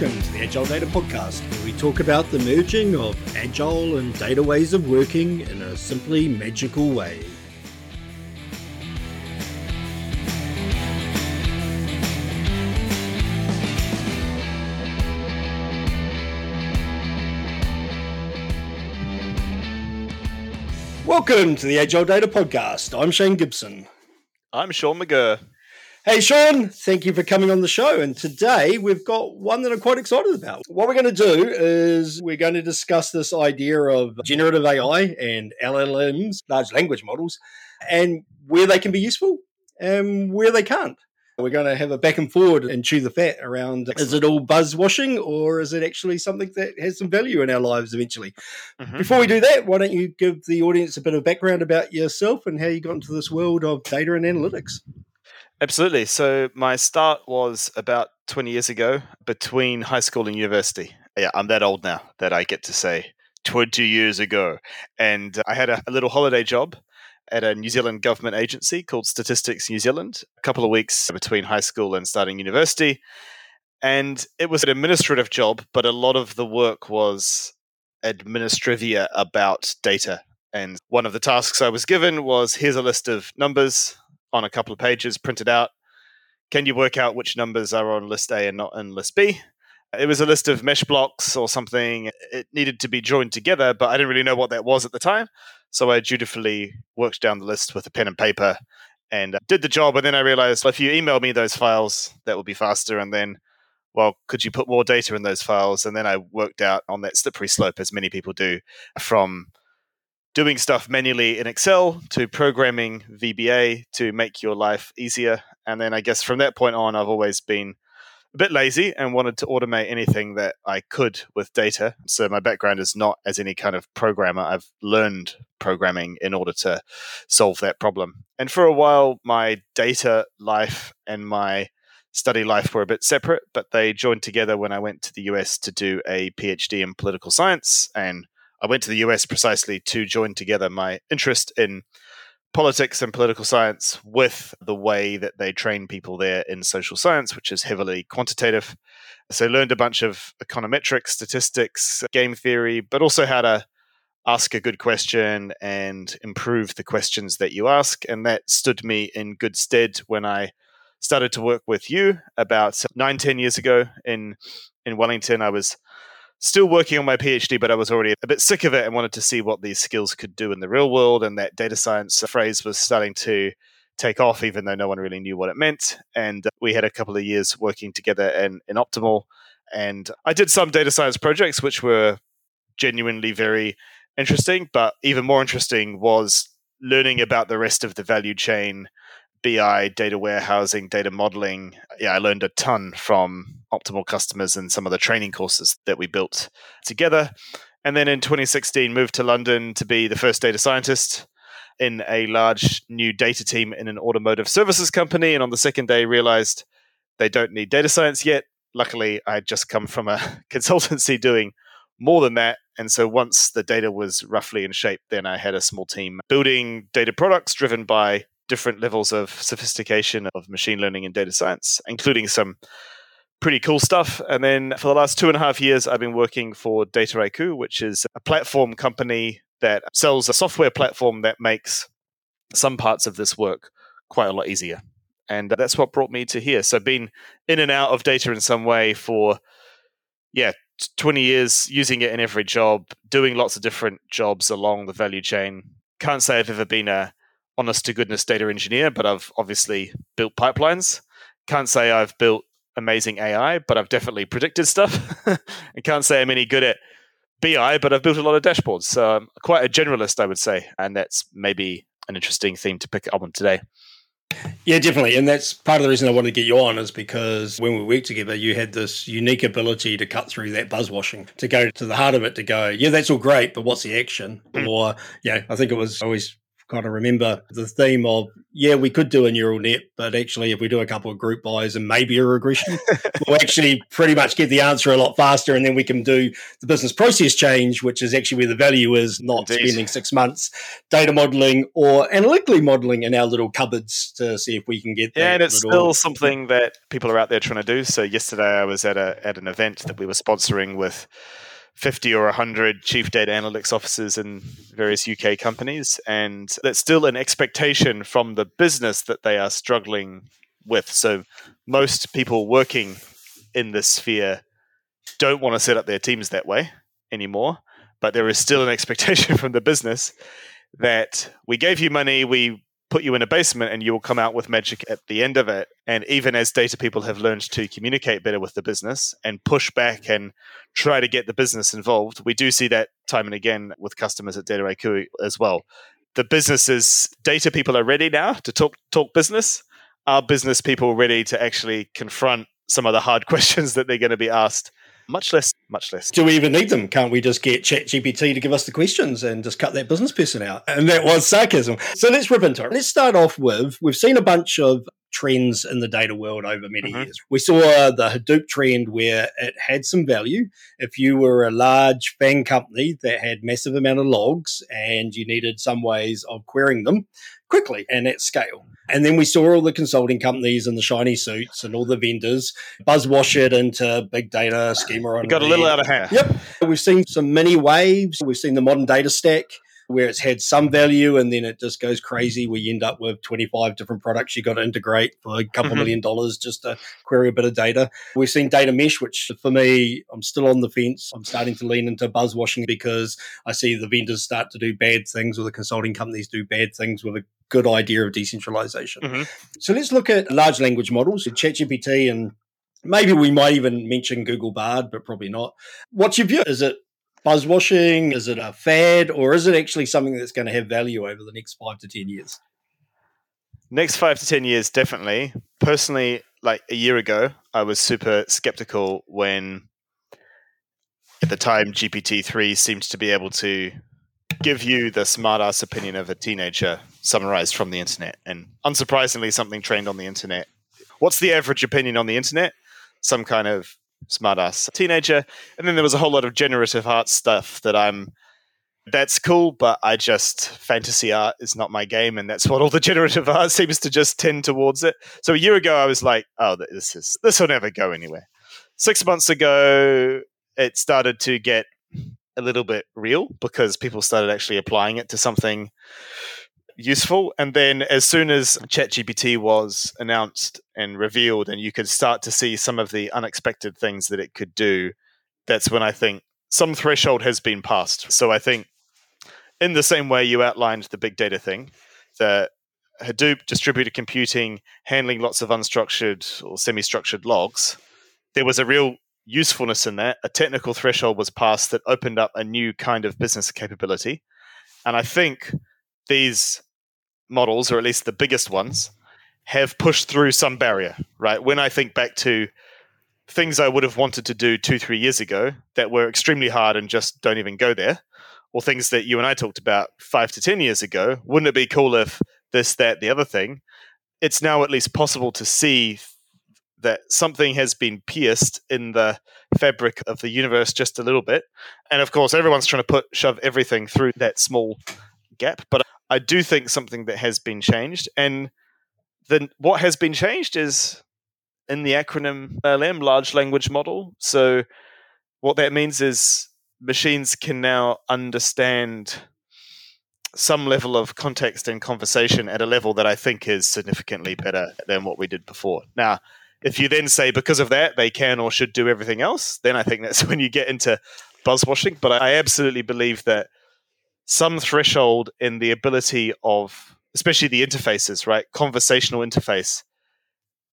welcome to the Agile Data Podcast, where we talk about the merging of agile and data ways of working in a simply magical way. Welcome to the Agile Data Podcast. I'm Shane Gibson. I'm Shaun McGirr. Hey, Shaun, thank you for coming on the show. And today we've got one that I'm quite excited about. What we're going to do is we're going to discuss this idea of generative AI and LLMs, large language models, and where they can be useful and where they can't. We're going to have a back and forward and chew the fat around is it all buzz washing or is it actually something that has some value in our lives eventually? Mm-hmm. Before we do that, why don't you give the audience a bit of background about yourself and how you got into this world of data and analytics? Absolutely. So my start was about 20 years ago between high school and university. Yeah, I'm that old now that I get to say 20 years ago. And uh, I had a, a little holiday job at a New Zealand government agency called Statistics New Zealand, a couple of weeks between high school and starting university. And it was an administrative job, but a lot of the work was administrivia about data. And one of the tasks I was given was here's a list of numbers on a couple of pages printed out. Can you work out which numbers are on list A and not in list B? It was a list of mesh blocks or something. It needed to be joined together, but I didn't really know what that was at the time. So I dutifully worked down the list with a pen and paper and uh, did the job. And then I realized well, if you email me those files, that would be faster. And then, well, could you put more data in those files? And then I worked out on that slippery slope, as many people do, from doing stuff manually in Excel to programming VBA to make your life easier. And then I guess from that point on, I've always been a bit lazy and wanted to automate anything that I could with data. So my background is not as any kind of programmer. I've learned programming in order to solve that problem. And for a while, my data life and my study life were a bit separate, but they joined together when I went to the US to do a PhD in political science and I went to the US precisely to join together my interest in politics and political science with the way that they train people there in social science, which is heavily quantitative. So, learned a bunch of econometrics, statistics, game theory, but also how to ask a good question and improve the questions that you ask. And that stood me in good stead when I started to work with you about nine, ten years ago in in Wellington. I was still working on my PhD, but I was already a bit sick of it and wanted to see what these skills could do in the real world. And that data science phrase was starting to take off, even though no one really knew what it meant. And uh, we had a couple of years working together in, in Optimal. And I did some data science projects, which were genuinely very interesting. But even more interesting was learning about the rest of the value chain BI, data warehousing, data modeling. Yeah, I learned a ton from optimal customers and some of the training courses that we built together. And then in 2016, moved to London to be the first data scientist in a large new data team in an automotive services company. And on the second day, realized they don't need data science yet. Luckily, I had just come from a consultancy doing more than that. And so once the data was roughly in shape, then I had a small team building data products driven by different levels of sophistication of machine learning and data science, including some pretty cool stuff. And then for the last two and a half years, I've been working for Dataiku, which is a platform company that sells a software platform that makes some parts of this work quite a lot easier. And uh, that's what brought me to here. So, been in and out of data in some way for, yeah, 20 years, using it in every job, doing lots of different jobs along the value chain. Can't say I've ever been a honest to goodness data engineer, but I've obviously built pipelines. Can't say I've built amazing AI, but I've definitely predicted stuff. I can't say I'm any good at BI, but I've built a lot of dashboards. So I'm quite a generalist, I would say. And that's maybe an interesting theme to pick up on today. Yeah, definitely. And that's part of the reason I wanted to get you on is because when we worked together, you had this unique ability to cut through that buzz washing, to go to the heart of it, to go, yeah, that's all great, but what's the action? Mm. Or, yeah, I think it was always kind of remember the theme of yeah we could do a neural net but actually if we do a couple of group bys and maybe a regression we'll actually pretty much get the answer a lot faster and then we can do the business process change which is actually where the value is not Indeed. spending six months data modeling or analytically modeling in our little cupboards to see if we can get yeah and it's still something that people are out there trying to do so yesterday i was at a at an event that we were sponsoring with 50 or 100 chief data analytics officers in various UK companies. And that's still an expectation from the business that they are struggling with. So most people working in this sphere don't want to set up their teams that way anymore. But there is still an expectation from the business that we gave you money, we put you in a basement and you will come out with magic at the end of it. And even as data people have learned to communicate better with the business and push back and try to get the business involved, we do see that time and again with customers at Data Dataiku as well. The businesses, data people are ready now to talk talk business. Are business people ready to actually confront some of the hard questions that they're going to be asked much less, much less. Do we even need them? Can't we just get ChatGPT to give us the questions and just cut that business person out? And that was sarcasm. So let's rip into it. Let's start off with we've seen a bunch of trends in the data world over many mm-hmm. years. We saw the Hadoop trend where it had some value. If you were a large FAANG company that had massive amount of logs and you needed some ways of querying them quickly and at scale. And then we saw all the consulting companies and the shiny suits and all the vendors buzzwash it into big data schema. It got a little out of hand. Yep. We've seen some mini waves. We've seen the modern data stack where it's had some value and then it just goes crazy where you end up with 25 different products you got to integrate for a couple mm-hmm. million dollars just to query a bit of data. We've seen data mesh, which for me, I'm still on the fence. I'm starting to lean into buzzwashing because I see the vendors start to do bad things or the consulting companies do bad things with a good idea of decentralization. Mm-hmm. So let's look at large language models, ChatGPT and Maybe we might even mention Google Bard, but probably not. What's your view? Is it buzzwashing? Is it a fad, or is it actually something that's going to have value over the next five to ten years? Next five to ten years, definitely. Personally, like a year ago, I was super skeptical when, at the time, GPT three seemed to be able to give you the smartass opinion of a teenager summarized from the internet, and unsurprisingly, something trained on the internet. What's the average opinion on the internet? Some kind of smartass teenager. And then there was a whole lot of generative art stuff that I'm that's cool, but I just fantasy art is not my game, and that's what all the generative art seems to just tend towards it. So a year ago, I was like, "Oh, this is this will never go anywhere." Six months ago, it started to get a little bit real because people started actually applying it to something useful. And then as soon as ChatGPT was announced and revealed, and you could start to see some of the unexpected things that it could do, that's when I think some threshold has been passed. So I think in the same way you outlined the big data thing, the Hadoop distributed computing, handling lots of unstructured or semi structured logs, there was a real usefulness in that. A technical threshold was passed that opened up a new kind of business capability. And I think these models, or at least the biggest ones, have pushed through some barrier, right? When I think back to things I would have wanted to do two, three years ago that were extremely hard and just don't even go there, or things that you and I talked about five to 10 years ago, wouldn't it be cool if this, that, the other thing? It's now at least possible to see that something has been pierced in the fabric of the universe just a little bit. And of course, everyone's trying to put shove everything through that small gap. But I do think something that has been changed, and then what has been changed is in the acronym LM, large language model. So what that means is machines can now understand some level of context and conversation at a level that I think is significantly better than what we did before. Now, if you then say because of that they can or should do everything else, then I think that's when you get into buzzwashing. But I absolutely believe that some threshold in the ability of, especially the interfaces, right? Conversational interface.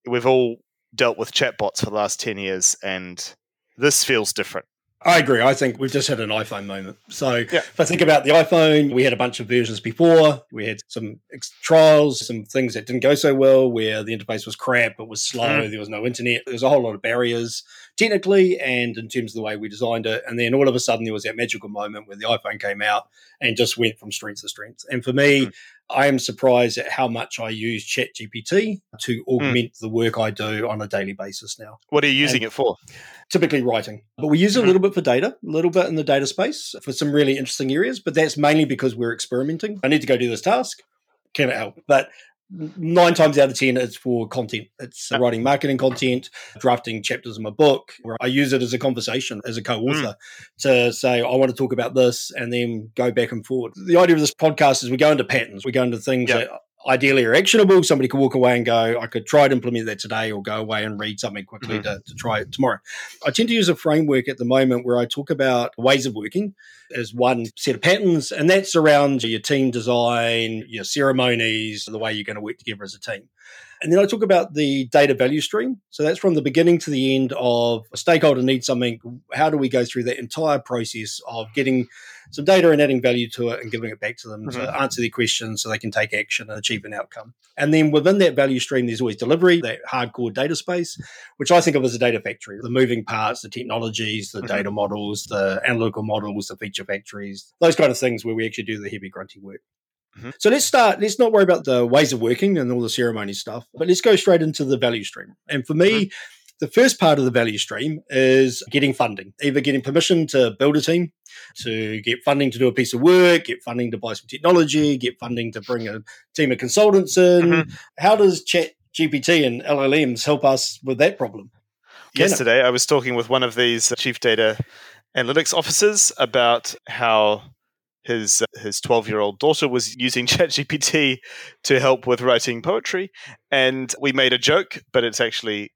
We've all dealt with chatbots for the last 10 years, and this feels different. I agree. I think we've just had an iPhone moment. So yeah. if I think about the iPhone, we had a bunch of versions before. We had some trials, some things that didn't go so well, where the interface was crap, it was slow, mm. there was no internet, there was a whole lot of barriers technically and in terms of the way we designed it. And then all of a sudden, there was that magical moment where the iPhone came out and just went from strength to strength. And for me, mm. I am surprised at how much I use ChatGPT to augment mm. the work I do on a daily basis now. What are you using and it for? Typically writing, but we use it a little bit for data, a little bit in the data space for some really interesting areas. But that's mainly because we're experimenting. I need to go do this task. Can it help? But nine times out of ten it's for content. It's writing marketing content drafting chapters in my book. Where i use it as a conversation as a co-author mm. to say i want to talk about this and then go back and forward the idea of this podcast is we go into patterns. We go into things yep. that ideally are actionable. Somebody could walk away and go, I could try to implement that today or go away and read something quickly mm-hmm. to, to try it tomorrow. I tend to use a framework at the moment where I talk about ways of working as one set of patterns, and that's around your team design, your ceremonies, the way you're going to work together as a team. And then I talk about the data value stream. So that's from the beginning to the end of a stakeholder needs something. How do we go through that entire process of getting some data and adding value to it and giving it back to them mm-hmm. to answer their questions so they can take action and achieve an outcome. And then within that value stream, there's always delivery, that hardcore data space, which I think of as a data factory. The moving parts, the technologies, the mm-hmm. data models, the analytical models, the feature factories, those kind of things where we actually do the heavy grunty work. Mm-hmm. So let's start. Let's not worry about the ways of working and all the ceremony stuff, but let's go straight into the value stream. And for me, mm-hmm. The first part of the value stream is getting funding, either getting permission to build a team, to get funding to do a piece of work, get funding to buy some technology, get funding to bring a team of consultants in. Mm-hmm. How does Chat GPT and LLMs help us with that problem? Can Yesterday, it? I was talking with one of these chief data analytics officers about how his his 12 year old daughter was using ChatGPT to help with writing poetry, and we made a joke, but it's actually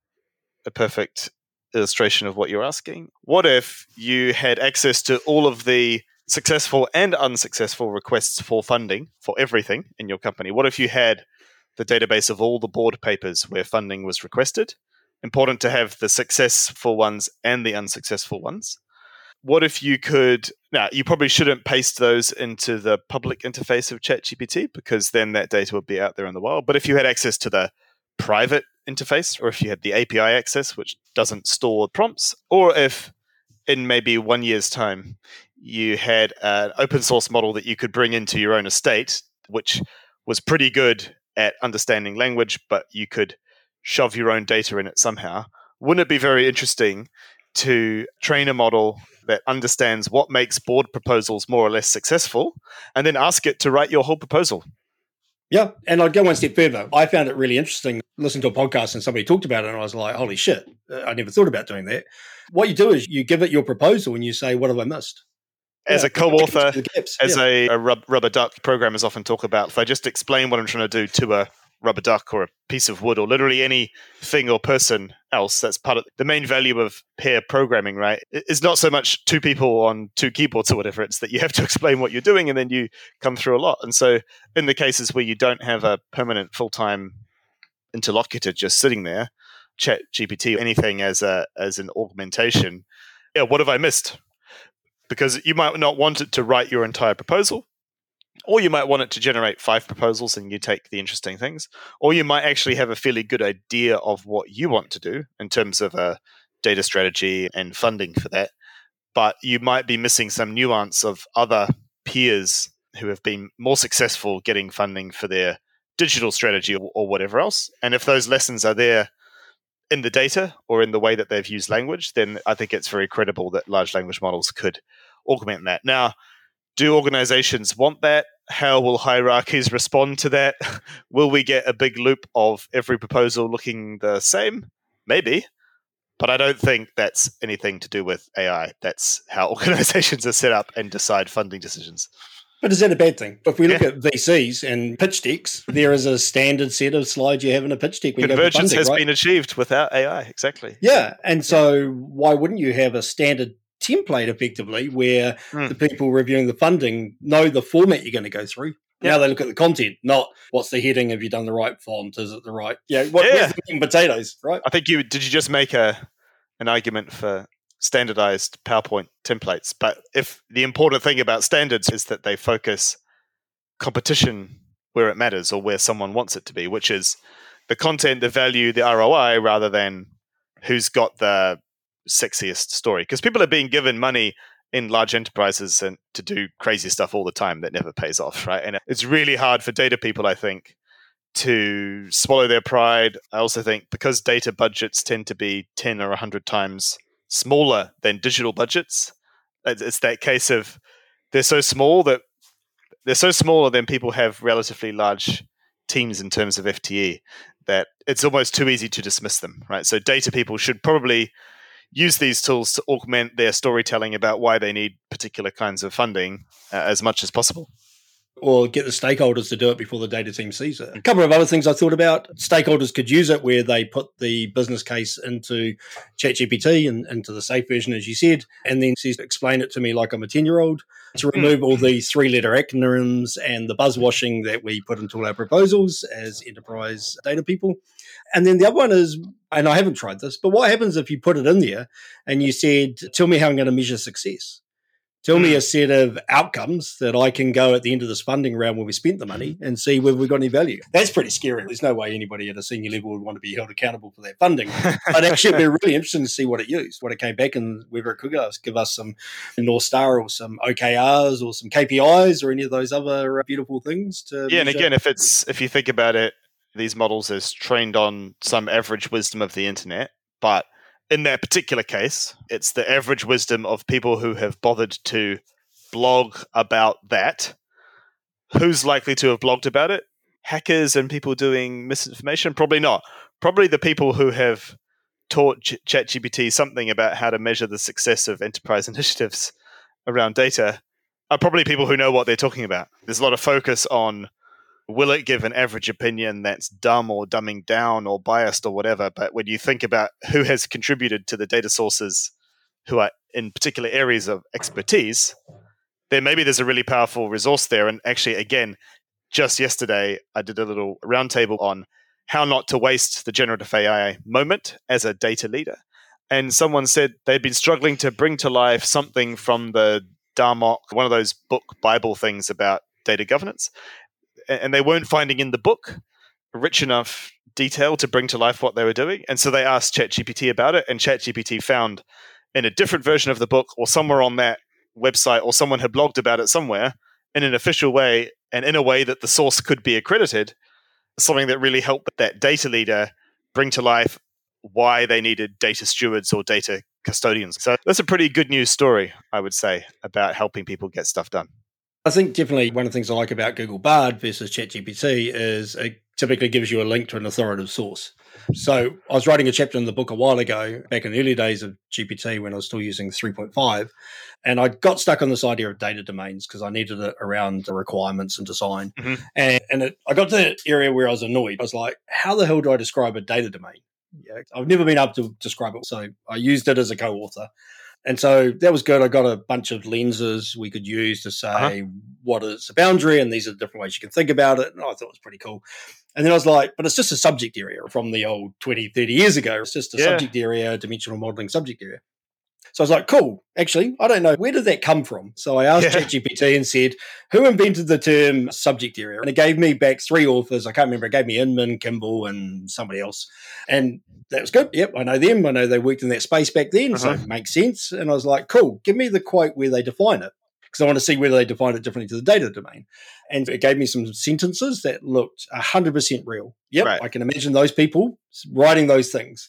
a perfect illustration of what you're asking. What if you had access to all of the successful and unsuccessful requests for funding for everything in your company? What if you had the database of all the board papers where funding was requested? Important to have the successful ones and the unsuccessful ones what if you could now you probably shouldn't paste those into the public interface of ChatGPT because then that data would be out there in the wild. But if you had access to the private interface, or if you had the API access, which doesn't store prompts, or if in maybe one year's time you had an open source model that you could bring into your own estate, which was pretty good at understanding language, but you could shove your own data in it somehow. Wouldn't it be very interesting to train a model that understands what makes board proposals more or less successful, and then ask it to write your whole proposal. Yeah, and I'd go one step further. I found it really interesting listening to a podcast and somebody talked about it, and I was like, "Holy shit! I never thought about doing that." What you do is you give it your proposal and you say, "What have I missed?" As yeah, a co-author, as yeah. a, a rubber duck, programmers often talk about. If I just explain what I'm trying to do to a rubber duck or a piece of wood or literally any thing or person else that's part of the main value of pair programming right? Is not so much two people on two keyboards or whatever it's that you have to explain what you're doing and then you come through a lot. And so in the cases where you don't have a permanent full-time interlocutor just sitting there chat gpt anything as a as an augmentation yeah what have i missed? Because you might not want it to write your entire proposal or you might want it to generate five proposals and you take the interesting things. Or you might actually have a fairly good idea of what you want to do in terms of a data strategy and funding for that. But you might be missing some nuance of other peers who have been more successful getting funding for their digital strategy or, or whatever else. And if those lessons are there in the data or in the way that they've used language, then I think it's very credible that large language models could augment that. Now, do organizations want that? How will hierarchies respond to that? will we get a big loop of every proposal looking the same? Maybe. But I don't think that's anything to do with AI. That's how organizations are set up and decide funding decisions. But is that a bad thing? If we look yeah. at VCs and pitch decks, there is a standard set of slides you have in a pitch deck. Convergence funding, has right? been achieved without AI, exactly. Yeah. And so why wouldn't you have a standard template effectively where mm. the people reviewing the funding know the format you're going to go through. Yep. Now they look at the content, not what's the heading. Have you done the right font? Is it the right? Yeah, what, yeah. the potatoes, right? I think you did. You just make a an argument for standardized PowerPoint templates, but if the important thing about standards is that they focus competition where it matters or where someone wants it to be, which is the content, the value, the ROI, rather than who's got the sexiest story because people are being given money in large enterprises and to do crazy stuff all the time that never pays off, right? And it's really hard for data people, I think, to swallow their pride. I also think because data budgets tend to be 10 or 100 times smaller than digital budgets, it's that case of they're so small that they're so smaller than people have relatively large teams in terms of FTE that it's almost too easy to dismiss them, right? So data people should probably use these tools to augment their storytelling about why they need particular kinds of funding uh, as much as possible or get the stakeholders to do it before the data team sees it. A couple of other things I thought about. Stakeholders could use it where they put the business case into ChatGPT and into the safe version, as you said, and then says, explain it to me like I'm a 10 year old to remove all the three letter acronyms and the buzzwashing that we put into all our proposals as enterprise data people. And then the other one is, and I haven't tried this, but what happens if you put it in there and you said, tell me how I'm going to measure success? Tell me hmm. a set of outcomes that I can go at the end of this funding round when we spent the money and see whether we've got any value. That's pretty scary. There's no way anybody at a senior level would want to be held accountable for that funding. but actually, it'd be really interesting to see what it used, what it came back, and whether it could give us some North Star or some OKRs or some KPIs or any of those other uh, beautiful things. To yeah, and again, if it's if you think about it, these models is trained on some average wisdom of the internet, but in that particular case, it's the average wisdom of people who have bothered to blog about that. Who's likely to have blogged about it? Hackers and people doing misinformation? Probably not. Probably the people who have taught ChatGPT something about how to measure the success of enterprise initiatives around data are probably people who know what they're talking about. There's a lot of focus on will it give an average opinion that's dumb or dumbing down or biased or whatever? But when you think about who has contributed to the data sources who are in particular areas of expertise, then maybe there's a really powerful resource there. And actually, again, just yesterday, I did a little roundtable on how not to waste the generative AI moment as a data leader. And someone said they'd been struggling to bring to life something from the DMBOK, one of those book Bible things about data governance and they weren't finding in the book rich enough detail to bring to life what they were doing. And so they asked ChatGPT about it, and ChatGPT found in a different version of the book or somewhere on that website or someone had blogged about it somewhere in an official way and in a way that the source could be accredited, something that really helped that data leader bring to life why they needed data stewards or data custodians. So that's a pretty good news story, I would say, about helping people get stuff done. I think definitely one of the things I like about Google Bard versus ChatGPT is it typically gives you a link to an authoritative source. So I was writing a chapter in the book a while ago, back in the early days of GPT when I was still using 3.5, and I got stuck on this idea of data domains because I needed it around the requirements and design. Mm-hmm. And, and it, I got to the area where I was annoyed. I was like, how the hell do I describe a data domain? Yeah, I've never been able to describe it. So I used it as a co-author. And so that was good. I got a bunch of lenses we could use to say uh-huh. what is a boundary, and these are the different ways you can think about it. And I thought it was pretty cool. And then I was like, but it's just a subject area from the old 20, 30 years ago. It's just a yeah. subject area, dimensional modeling subject area. So I was like, cool. Actually, I don't know. Where did that come from? So I asked yeah. ChatGPT and said, who invented the term subject area? And it gave me back three authors. I can't remember. It gave me Inmon, Kimball, and somebody else. And that was good. Yep, I know them. I know they worked in that space back then. Uh-huh. So it makes sense. And I was like, cool. Give me the quote where they define it because I want to see whether they define it differently to the data domain. And it gave me some sentences that looked 100% real. Yep, right. I can imagine those people writing those things.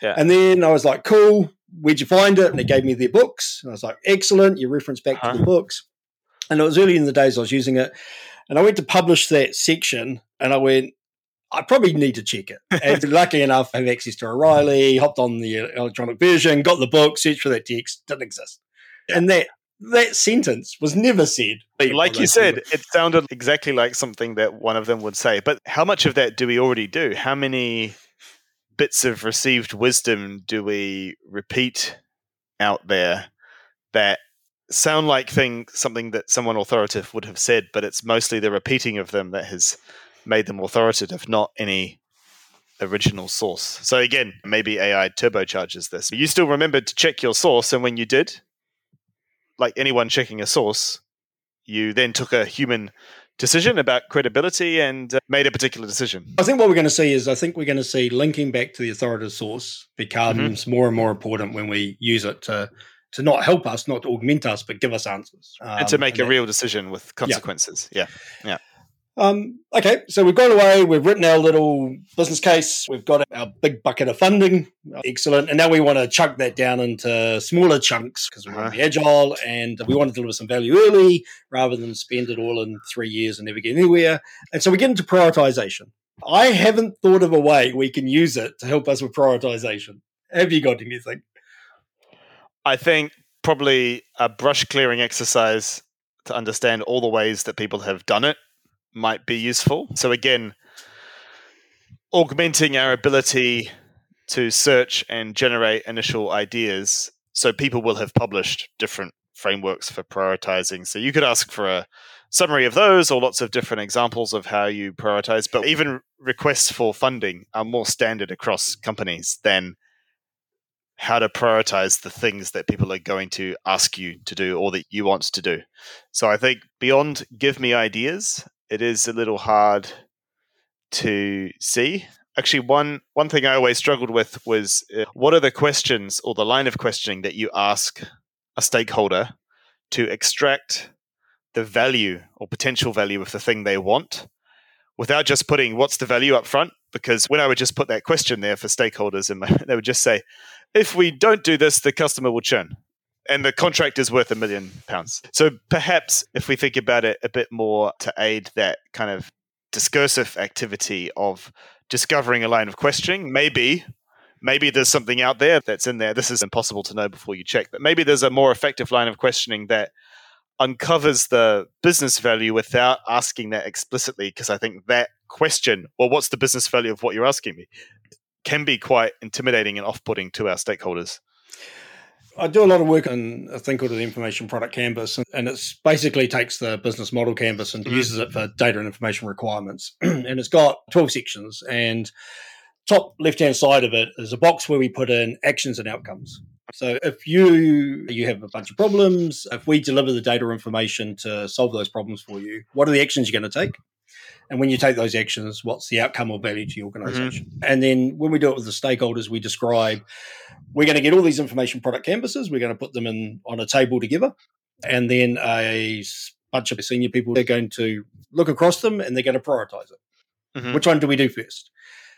Yeah. And then I was like, cool, where'd you find it? And they gave me their books. And I was like, excellent. You reference back uh-huh. to the books. And it was early in the days I was using it. And I went to publish that section and I went, I probably need to check it. And lucky enough, I have access to O'Reilly, hopped on the electronic version, got the book, searched for that text, didn't exist. And that that sentence was never said. Like you said, it sounded exactly like something that one of them would say. But how much of that do we already do? How many bits of received wisdom do we repeat out there that sound like thing something that someone authoritative would have said, but it's mostly the repeating of them that has made them authoritative, not any original source. So again, maybe AI turbocharges this. You still remembered to check your source, and when you did, like anyone checking a source, you then took a human decision about credibility and uh, made a particular decision. I think what we're going to see is I think we're going to see linking back to the authoritative source becomes mm-hmm. more and more important when we use it to to not help us, not to augment us, but give us answers. Um, and to make and a that, real decision with consequences. Yeah. Yeah. yeah. Um, okay, so we've gone away, we've written our little business case, we've got our big bucket of funding, excellent, and now we want to chunk that down into smaller chunks because we want to be uh-huh. agile and we want to deliver some value early rather than spend it all in three years and never get anywhere. And so we get into prioritization. I haven't thought of a way we can use it to help us with prioritization. Have you got anything? I think probably a brush clearing exercise to understand all the ways that people have done it might be useful. So again, augmenting our ability to search and generate initial ideas. So people will have published different frameworks for prioritizing. So you could ask for a summary of those or lots of different examples of how you prioritize. But even requests for funding are more standard across companies than how to prioritize the things that people are going to ask you to do or that you want to do. So I think beyond give me ideas, it is a little hard to see. Actually, one one thing I always struggled with was uh, what are the questions or the line of questioning that you ask a stakeholder to extract the value or potential value of the thing they want without just putting what's the value up front because when I would just put that question there for stakeholders and they would just say if we don't do this the customer will churn and the contract is worth a million pounds. So perhaps if we think about it a bit more to aid that kind of discursive activity of discovering a line of questioning, maybe maybe there's something out there that's in there. This is impossible to know before you check, but maybe there's a more effective line of questioning that uncovers the business value without asking that explicitly because I think that question, well what's the business value of what you're asking me, can be quite intimidating and off-putting to our stakeholders. I do a lot of work on a thing called the information product canvas, and it's basically takes the business model canvas and mm-hmm. uses it for data and information requirements. and it's got 12 sections, and top left hand side of it is a box where we put in actions and outcomes. So if you you have a bunch of problems, if we deliver the data or information to solve those problems for you, what are the actions you're going to take? And when you take those actions, what's the outcome or value to your mm-hmm. organization? Mm-hmm. And then when we do it with the stakeholders, we describe we're going to get all these information product canvases, we're going to put them in on a table together, and then a bunch of senior people they're going to look across them and they're going to prioritize it. Mm-hmm. Which one do we do first?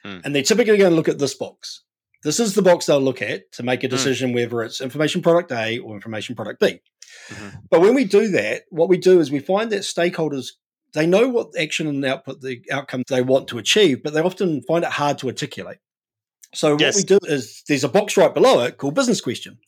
Mm. And they're typically going to look at this box. This is the box they'll look at to make a mm. decision mm. whether it's information product A or information product B. Mm-hmm. But when we do that, what we do is we find that stakeholders they know what action and output the outcome they want to achieve, but they often find it hard to articulate. So yes. what we do is there's a box right below it called business question.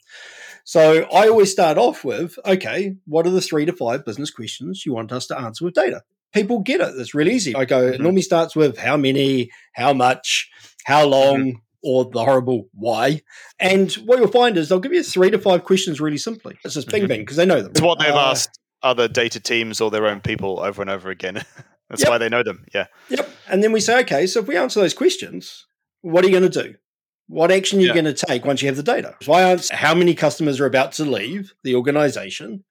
So I always start off with, okay, what are the three to five business questions you want us to answer with data? People get it. It's really easy. I go, mm-hmm. it normally starts with how many, how much, how long, mm-hmm. or the horrible why. And what you'll find is they'll give you three to five questions really simply. It's just bing mm-hmm. bing because they know them. It's what they've uh, asked other data teams or their own people over and over again. That's yep. why they know them. Yeah. Yep. And then we say, okay, so if we answer those questions, what are you going to do? What action are you yeah. going to take once you have the data? So I answer how many customers are about to leave the organization.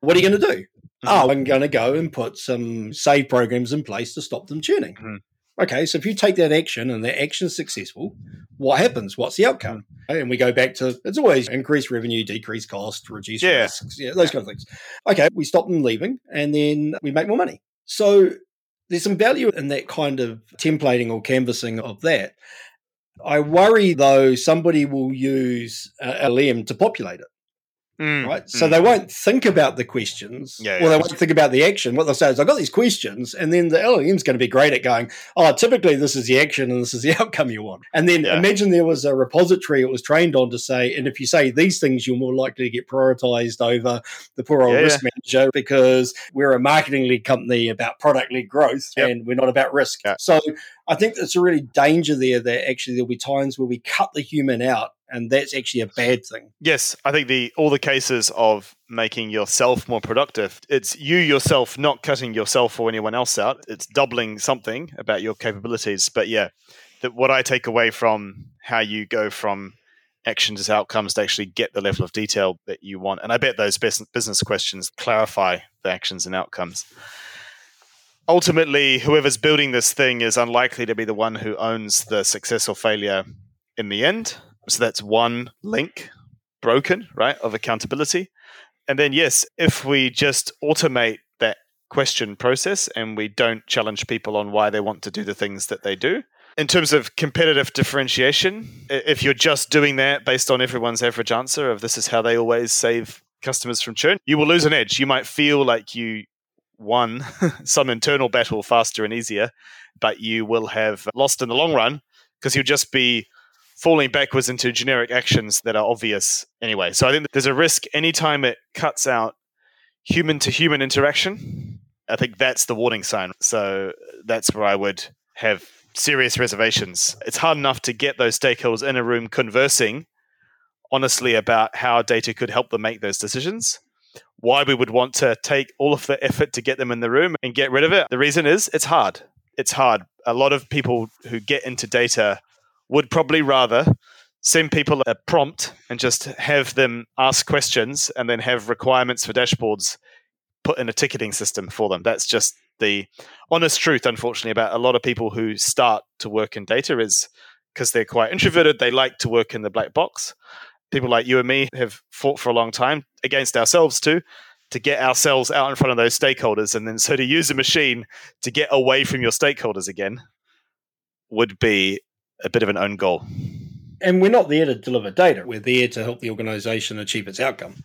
What are you going to do? Mm-hmm. Oh, I'm going to go and put some save programs in place to stop them tuning. Mm-hmm. Okay, so if you take that action and that action is successful, what happens? What's the outcome? And we go back to it's always increase revenue, decrease cost, reduce yeah. risks, yeah, those kind of things. Okay, we stop them leaving and then we make more money. So there's some value in that kind of templating or canvassing of that. I worry though somebody will use a LM to populate it. Mm, right. So mm. they won't think about the questions yeah, or they won't think about the action. What they'll say is, I've got these questions, and then the LLM is going to be great at going, oh, typically this is the action and this is the outcome you want. And then yeah. imagine there was a repository it was trained on to say, and if you say these things, you're more likely to get prioritized over the poor old risk manager because we're a marketing led company about product led growth yep. and we're not about risk. So I think it's a really danger there that actually there'll be times where we cut the human out and that's actually a bad thing. Yes, I think the all the cases of making yourself more productive, it's you yourself not cutting yourself or anyone else out. It's doubling something about your capabilities. But yeah, that what I take away from how you go from actions to outcomes to actually get the level of detail that you want. And I bet those business questions clarify the actions and outcomes. Ultimately, whoever's building this thing is unlikely to be the one who owns the success or failure in the end. So that's one link broken, right, of accountability. And then, yes, if we just automate that question process and we don't challenge people on why they want to do the things that they do. In terms of competitive differentiation, if you're just doing that based on everyone's average answer of this is how they always save customers from churn, you will lose an edge. You might feel like you won some internal battle faster and easier, but you will have lost in the long run because you'll just be falling backwards into generic actions that are obvious anyway. So I think there's a risk anytime it cuts out human to human interaction. I think that's the warning sign. So that's where I would have serious reservations. It's hard enough to get those stakeholders in a room conversing honestly about how data could help them make those decisions. Why we would want to take all of the effort to get them in the room and get rid of it. The reason is it's hard. It's hard. A lot of people who get into data would probably rather send people a prompt and just have them ask questions and then have requirements for dashboards put in a ticketing system for them. That's just the honest truth, unfortunately, about a lot of people who start to work in data is because they're quite introverted. They like to work in the black box. People like you and me have fought for a long time against ourselves too to get ourselves out in front of those stakeholders. And then so to use a machine to get away from your stakeholders again would be a bit of an own goal. And we're not there to deliver data. We're there to help the organization achieve its outcome.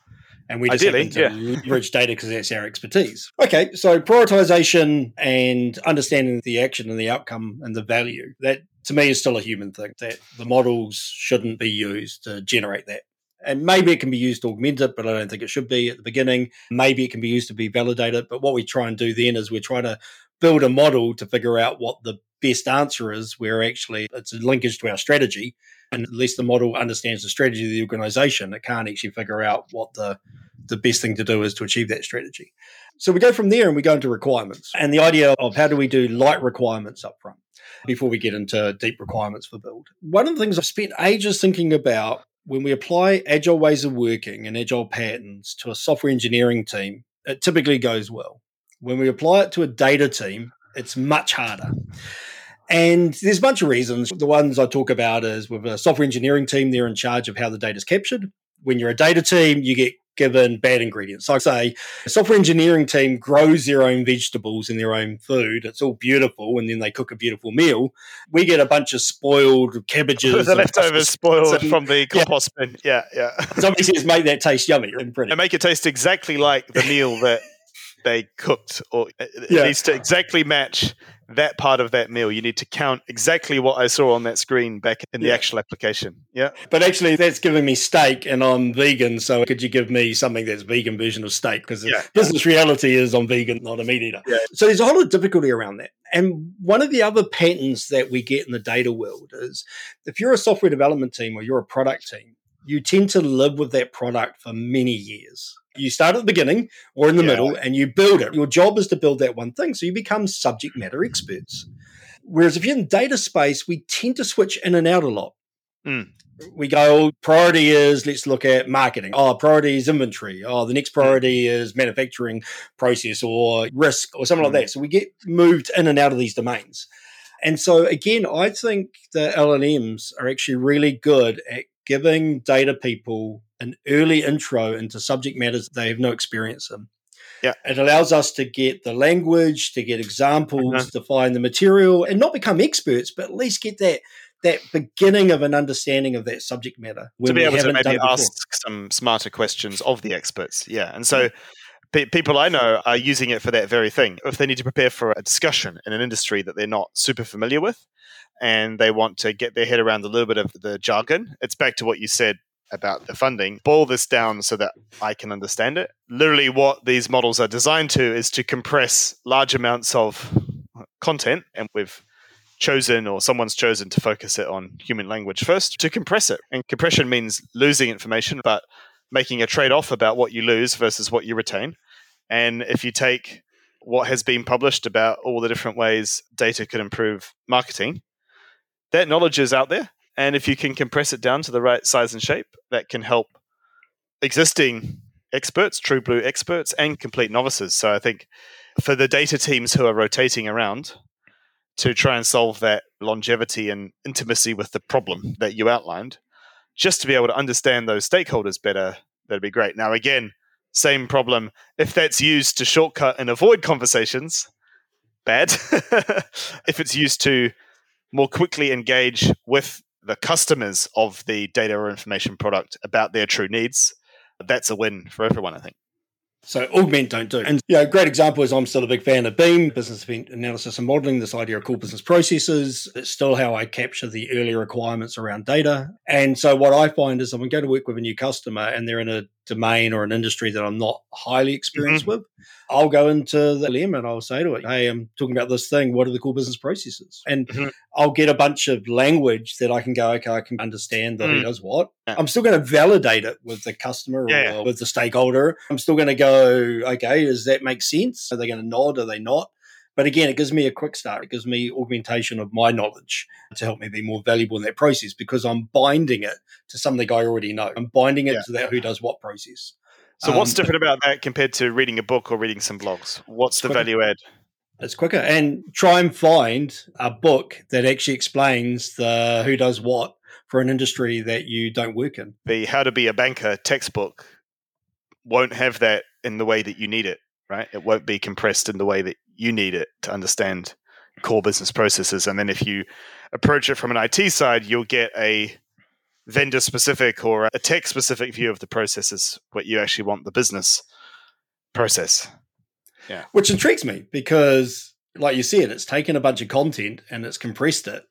And we just Ideally, happen to leverage data because that's our expertise. Okay, so prioritization and understanding the action and the outcome and the value, that to me is still a human thing, that the models shouldn't be used to generate that. And maybe it can be used to augment it, but I don't think it should be at the beginning. Maybe it can be used to be validated. But what we try and do then is we're trying to build a model to figure out what the best answer is, where actually it's a linkage to our strategy. And least the model understands the strategy of the organization. It can't actually figure out what the, the best thing to do is to achieve that strategy. So we go from there and we go into requirements and the idea of how do we do light requirements up front before we get into deep requirements for build. One of the things I've spent ages thinking about when we apply agile ways of working and agile patterns to a software engineering team, it typically goes well. When we apply it to a data team, it's much harder. And there's a bunch of reasons. The ones I talk about is with a software engineering team, they're in charge of how the data is captured. When you're a data team, you get given bad ingredients. So I say a software engineering team grows their own vegetables and their own food. It's all beautiful, and then they cook a beautiful meal. We get a bunch of spoiled cabbages. the leftovers spoiled from the compost yeah. bin. Yeah, yeah. Somebody says make that taste yummy and pretty. And make it taste exactly like the meal that they cooked, or uh, uh, it yeah. needs to exactly match that part of that meal. You need to count exactly what I saw on that screen back in the yeah. actual application. Yeah. But actually, that's giving me steak, and I'm vegan. So could you give me something that's vegan version of steak? Because yeah. business reality is I'm vegan, not a meat eater. Yeah. So there's a whole lot of difficulty around that. And one of the other patterns that we get in the data world is if you're a software development team or you're a product team, you tend to live with that product for many years. You start at the beginning or in the yeah. middle and you build it. Your job is to build that one thing. So you become subject matter experts. Whereas if you're in data space, we tend to switch in and out a lot. Mm. We go, priority is let's look at marketing. Oh, priority is inventory. Oh, the next priority mm. is manufacturing process or risk or something mm. like that. So we get moved in and out of these domains. And so again, I think the LLMs are actually really good at giving data people an early intro into subject matters they have no experience in. Yeah. It allows us to get the language, to get examples, uh-huh. to find the material and not become experts, but at least get that that beginning of an understanding of that subject matter. To be able to maybe ask some smarter questions of the experts. Yeah. And so yeah. people I know are using it for that very thing. If they need to prepare for a discussion in an industry that they're not super familiar with and they want to get their head around a little bit of the jargon, it's back to what you said about the funding, boil this down so that I can understand it. Literally, what these models are designed to is to compress large amounts of content, and we've chosen or someone's chosen to focus it on human language first to compress it. And compression means losing information, but making a trade off about what you lose versus what you retain. And if you take what has been published about all the different ways data could improve marketing, that knowledge is out there and if you can compress it down to the right size and shape, that can help existing experts, true blue experts, and complete novices. So I think for the data teams who are rotating around to try and solve that longevity and intimacy with the problem that you outlined, just to be able to understand those stakeholders better, that'd be great. Now, again, same problem. If that's used to shortcut and avoid conversations, bad. if it's used to more quickly engage with the customers of the data or information product about their true needs, that's a win for everyone, I think. So augment, don't do. And you know, great example is I'm still a big fan of Beam, business event analysis and modeling, this idea of core business processes. It's still how I capture the early requirements around data. And so what I find is I'm going to work with a new customer and they're in a domain or an industry that I'm not highly experienced mm-hmm. with. I'll go into the LM and I'll say to it, Hey, I'm talking about this thing. What are the core business processes? And mm-hmm. I'll get a bunch of language that I can go, okay, I can understand that mm. who does what. I'm still going to validate it with the customer yeah. or with the stakeholder. I'm still going to go, okay, does that make sense? Are they going to nod? Are they not? But again, it gives me a quick start. It gives me augmentation of my knowledge to help me be more valuable in that process because I'm binding it to something I already know. I'm binding it yeah. to that who does what process. So, what's um, different about that compared to reading a book or reading some blogs? What's the quicker. value add? It's quicker. And try and find a book that actually explains the who does what for an industry that you don't work in. The How to Be a Banker textbook won't have that in the way that you need it, right? It won't be compressed in the way that you need it to understand core business processes. And then if you approach it from an IT side, you'll get a vendor specific or a tech specific view of the processes, what you actually want the business process. Yeah. Which intrigues me because, like you said, it's taken a bunch of content and it's compressed it.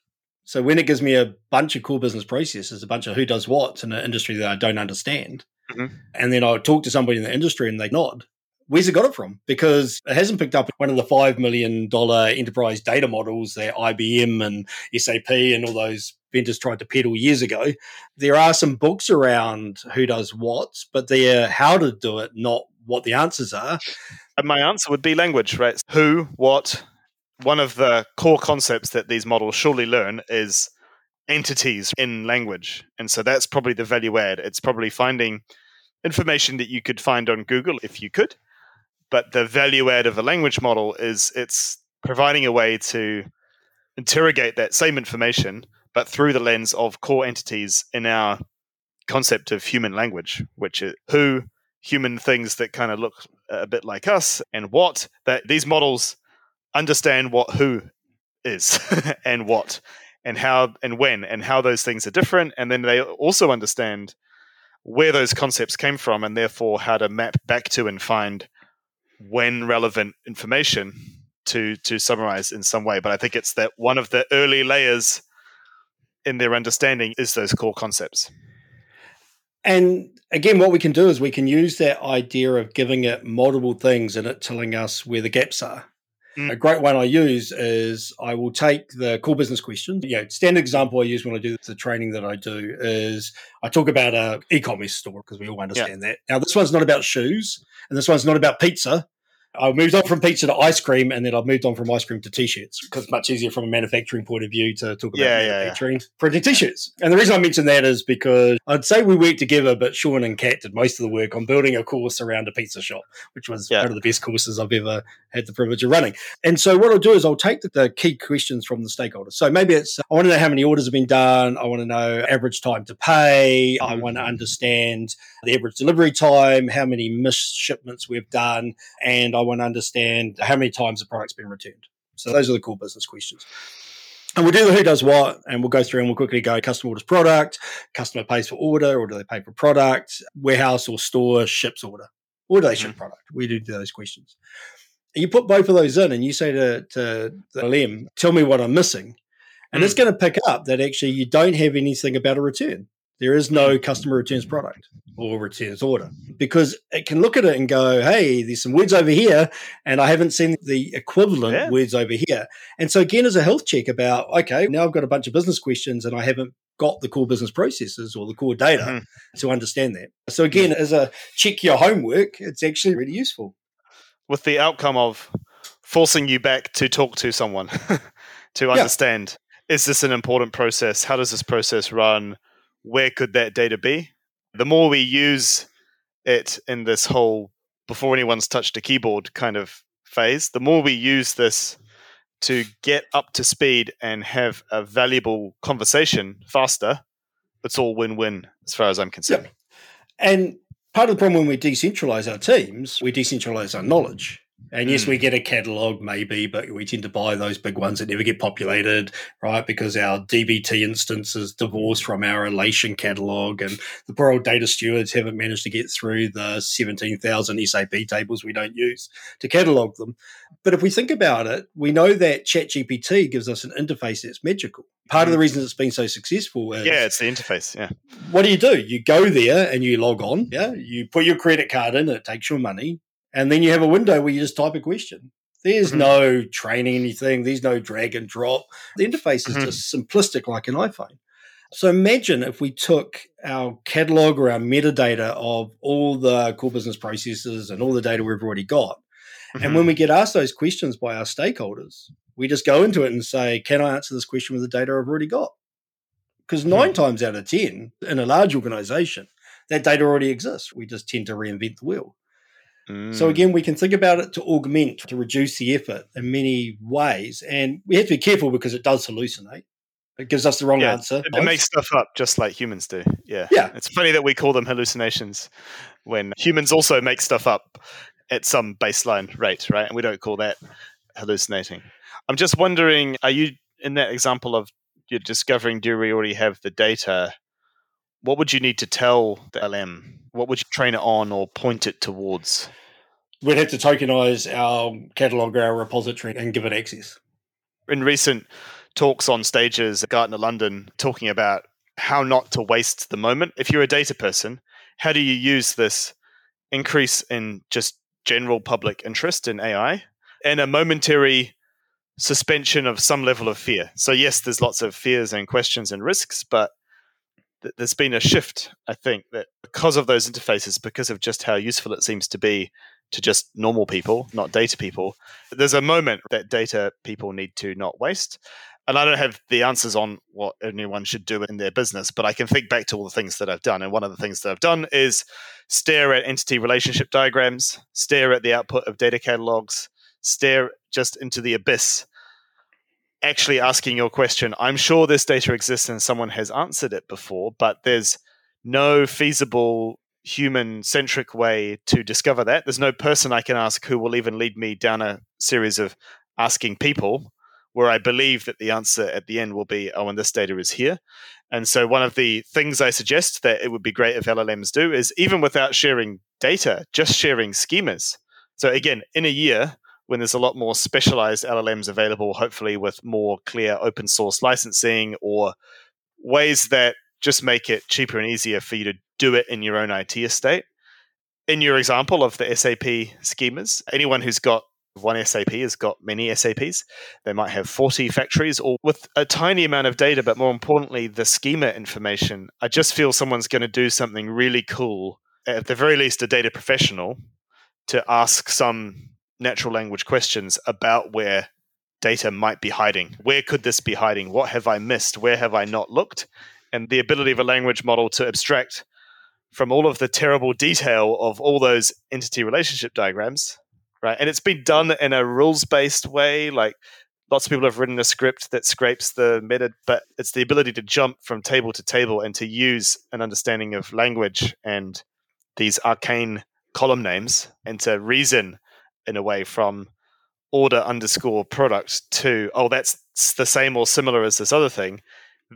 So when it gives me a bunch of cool business processes, a bunch of who does what in an industry that I don't understand, mm-hmm. and then I talk to somebody in the industry and they nod, where's it got it from? Because it hasn't picked up one of the $5 million enterprise data models that IBM and SAP and all those vendors tried to peddle years ago. There are some books around who does what, but they're how to do it, not what the answers are. And my answer would be language, right? Who, what. One of the core concepts that these models surely learn is entities in language. And so that's probably the value add. It's probably finding information that you could find on Google if you could. But the value add of a language model is it's providing a way to interrogate that same information but through the lens of core entities in our concept of human language, which is who, human things that kind of look a bit like us, and what, that these models understand what who is and what and how and when and how those things are different and then they also understand where those concepts came from and therefore how to map back to and find when relevant information to to summarize in some way but i think it's that one of the early layers in their understanding is those core concepts. And again, what we can do is we can use that idea of giving it multiple things and it telling us where the gaps are. Mm. A great one I use is I will take the core business question. You know, standard example I use when I do the training that I do is I talk about a e-commerce store because we all understand yeah. that. Now, this one's not about shoes and this one's not about pizza. I moved on from pizza to ice cream, and then I've moved on from ice cream to t-shirts because it's much easier from a manufacturing point of view to talk about yeah, manufacturing yeah, yeah. printing t-shirts. And the reason I mention that is because I'd say we worked together, but Shaun and Kat did most of the work on building a course around a pizza shop, which was one of the best courses I've ever had the privilege of running. And so what I'll do is I'll take the, the key questions from the stakeholders. So maybe it's I want to know how many orders have been done. I want to know average time to pay. I mm-hmm. want to understand the average delivery time, how many missed shipments we've done, and I want to understand how many times the product's been returned. So those are the cool business questions. And we'll do the who does what, and we'll go through and we'll quickly go customer orders product, customer pays for order, or do they pay for product, warehouse or store ships order, or do they ship mm-hmm. product? We do those questions. And you put both of those in and you say to, to the LM, tell me what I'm missing. And mm. it's going to pick up that actually you don't have anything about a return. There is no customer returns product or returns order because it can look at it and go, hey, there's some words over here, and I haven't seen the equivalent yeah. words over here. And so, again, as a health check about, okay, now I've got a bunch of business questions and I haven't got the core business processes or the core data mm-hmm. to understand that. So, again, as a check your homework, it's actually really useful. With the outcome of forcing you back to talk to someone to understand yeah. is this an important process? How does this process run? Where could that data be? The more we use it in this whole before anyone's touched a keyboard kind of phase, the more we use this to get up to speed and have a valuable conversation faster it's all win-win as far as I'm concerned. Yep. And part of the problem when we decentralize our teams, we decentralize our knowledge. And yes, mm. we get a catalog maybe, but we tend to buy those big ones that never get populated, right? Because our DBT instance is divorced from our relation catalog, and the poor old data stewards haven't managed to get through the 17,000 SAP tables we don't use to catalog them. But if we think about it, we know that ChatGPT gives us an interface that's magical. Part of the hmm. reason it's been so successful is yeah, it's the interface. Yeah. What do you do? You go there and you log on. Yeah. You put your credit card in. It takes your money and then you have a window where you just type a question. There's mm-hmm. no training anything. There's no drag and drop. The interface is mm-hmm. just simplistic like an iPhone. So imagine if we took our catalog or our metadata of all the core business processes and all the data we've already got. Mm-hmm. And when we get asked those questions by our stakeholders, we just go into it and say, Can I answer this question with the data I've already got? Because mm-hmm. nine times out of 10 in a large organization, that data already exists. We just tend to reinvent the wheel. So mm. again, we can think about it to augment, to reduce the effort in many ways. And we have to be careful because it does hallucinate. It gives us the wrong yeah, answer. It, it makes stuff up just like humans do. Yeah. Yeah. It's funny that we call them hallucinations when humans also make stuff up at some baseline rate, right? And we don't call that hallucinating. I'm just wondering, are you in that example of you're discovering do we already have the data? What would you need to tell the LM? What would you train it on or point it towards? We'd have to tokenize our catalog, or our repository, and give it access. In recent talks on stages at Gartner London, talking about how not to waste the moment. If you're a data person, how do you use this increase in just general public interest in AI and a momentary suspension of some level of fear? So, yes, there's lots of fears and questions and risks, but there's been a shift, I think, that because of those interfaces, because of just how useful it seems to be to just normal people, not data people, there's a moment that data people need to not waste. And I don't have the answers on what anyone should do in their business, but I can think back to all the things that I've done. And one of the things that I've done is stare at entity relationship diagrams, stare at the output of data catalogs, stare just into the abyss actually asking your question. I'm sure this data exists and someone has answered it before, but there's no feasible human centric way to discover that. There's no person I can ask who will even lead me down a series of asking people where I believe that the answer at the end will be, oh, and this data is here. And so, one of the things I suggest that it would be great if LLMs do is even without sharing data, just sharing schemas. So, again, in a year, when there's a lot more specialized LLMs available, hopefully with more clear open source licensing or ways that just make it cheaper and easier for you to do it in your own IT estate. In your example of the SAP schemas, anyone who's got one SAP has got many SAPs. They might have 40 factories or with a tiny amount of data, but more importantly, the schema information. I just feel someone's going to do something really cool, at the very least, a data professional, to ask some natural language questions about where data might be hiding. Where could this be hiding? What have I missed? Where have I not looked? And the ability of a language model to abstract from all of the terrible detail of all those entity relationship diagrams, right? And it's been done in a rules based way. Like lots of people have written a script that scrapes the meta, but it's the ability to jump from table to table and to use an understanding of language and these arcane column names and to reason in a way from order underscore product to oh that's the same or similar as this other thing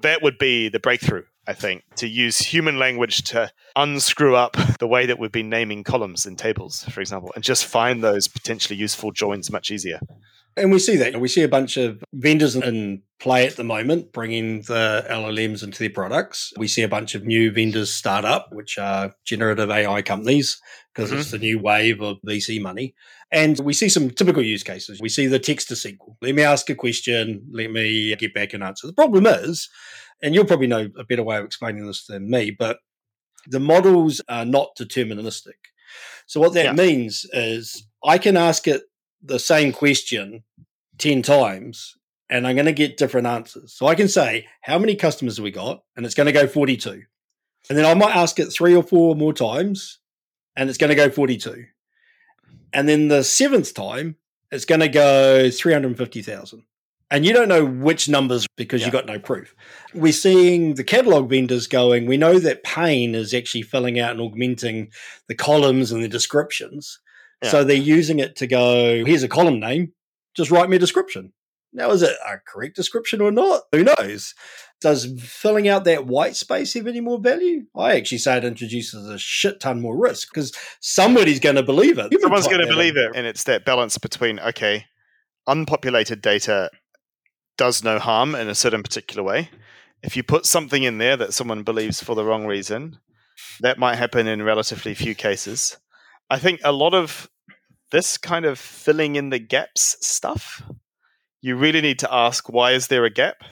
that would be the breakthrough i think to use human language to unscrew up the way that we've been naming columns in tables for example and just find those potentially useful joins much easier and we see that. We see a bunch of vendors in play at the moment, bringing the LLMs into their products. We see a bunch of new vendors start up, which are generative AI companies, because mm-hmm. it's the new wave of VC money. And we see some typical use cases. We see the text to SQL. Let me ask a question. Let me get back an answer. The problem is, and you'll probably know a better way of explaining this than me, but the models are not deterministic. So what that yeah. means is I can ask it the same question 10 times and I'm going to get different answers. So I can say, how many customers have we got? And it's going to go 42. And then I might ask it three or four more times and it's going to go 42. And then the seventh time, it's going to go 350,000. And you don't know which numbers because yeah. you got no proof. We're seeing the catalog vendors going, we know that Paine is actually filling out and augmenting the columns and the descriptions. Yeah. So they're using it to go, here's a column name, just write me a description. Now, is it a correct description or not? Who knows? Does filling out that white space have any more value? I actually say it introduces a shit ton more risk because somebody's going to believe it. Someone's going to believe it. And it's that balance between, okay, unpopulated data does no harm in a certain particular way. If you put something in there that someone believes for the wrong reason, that might happen in relatively few cases. I think a lot of this kind of filling in the gaps stuff, you really need to ask why is there a gap?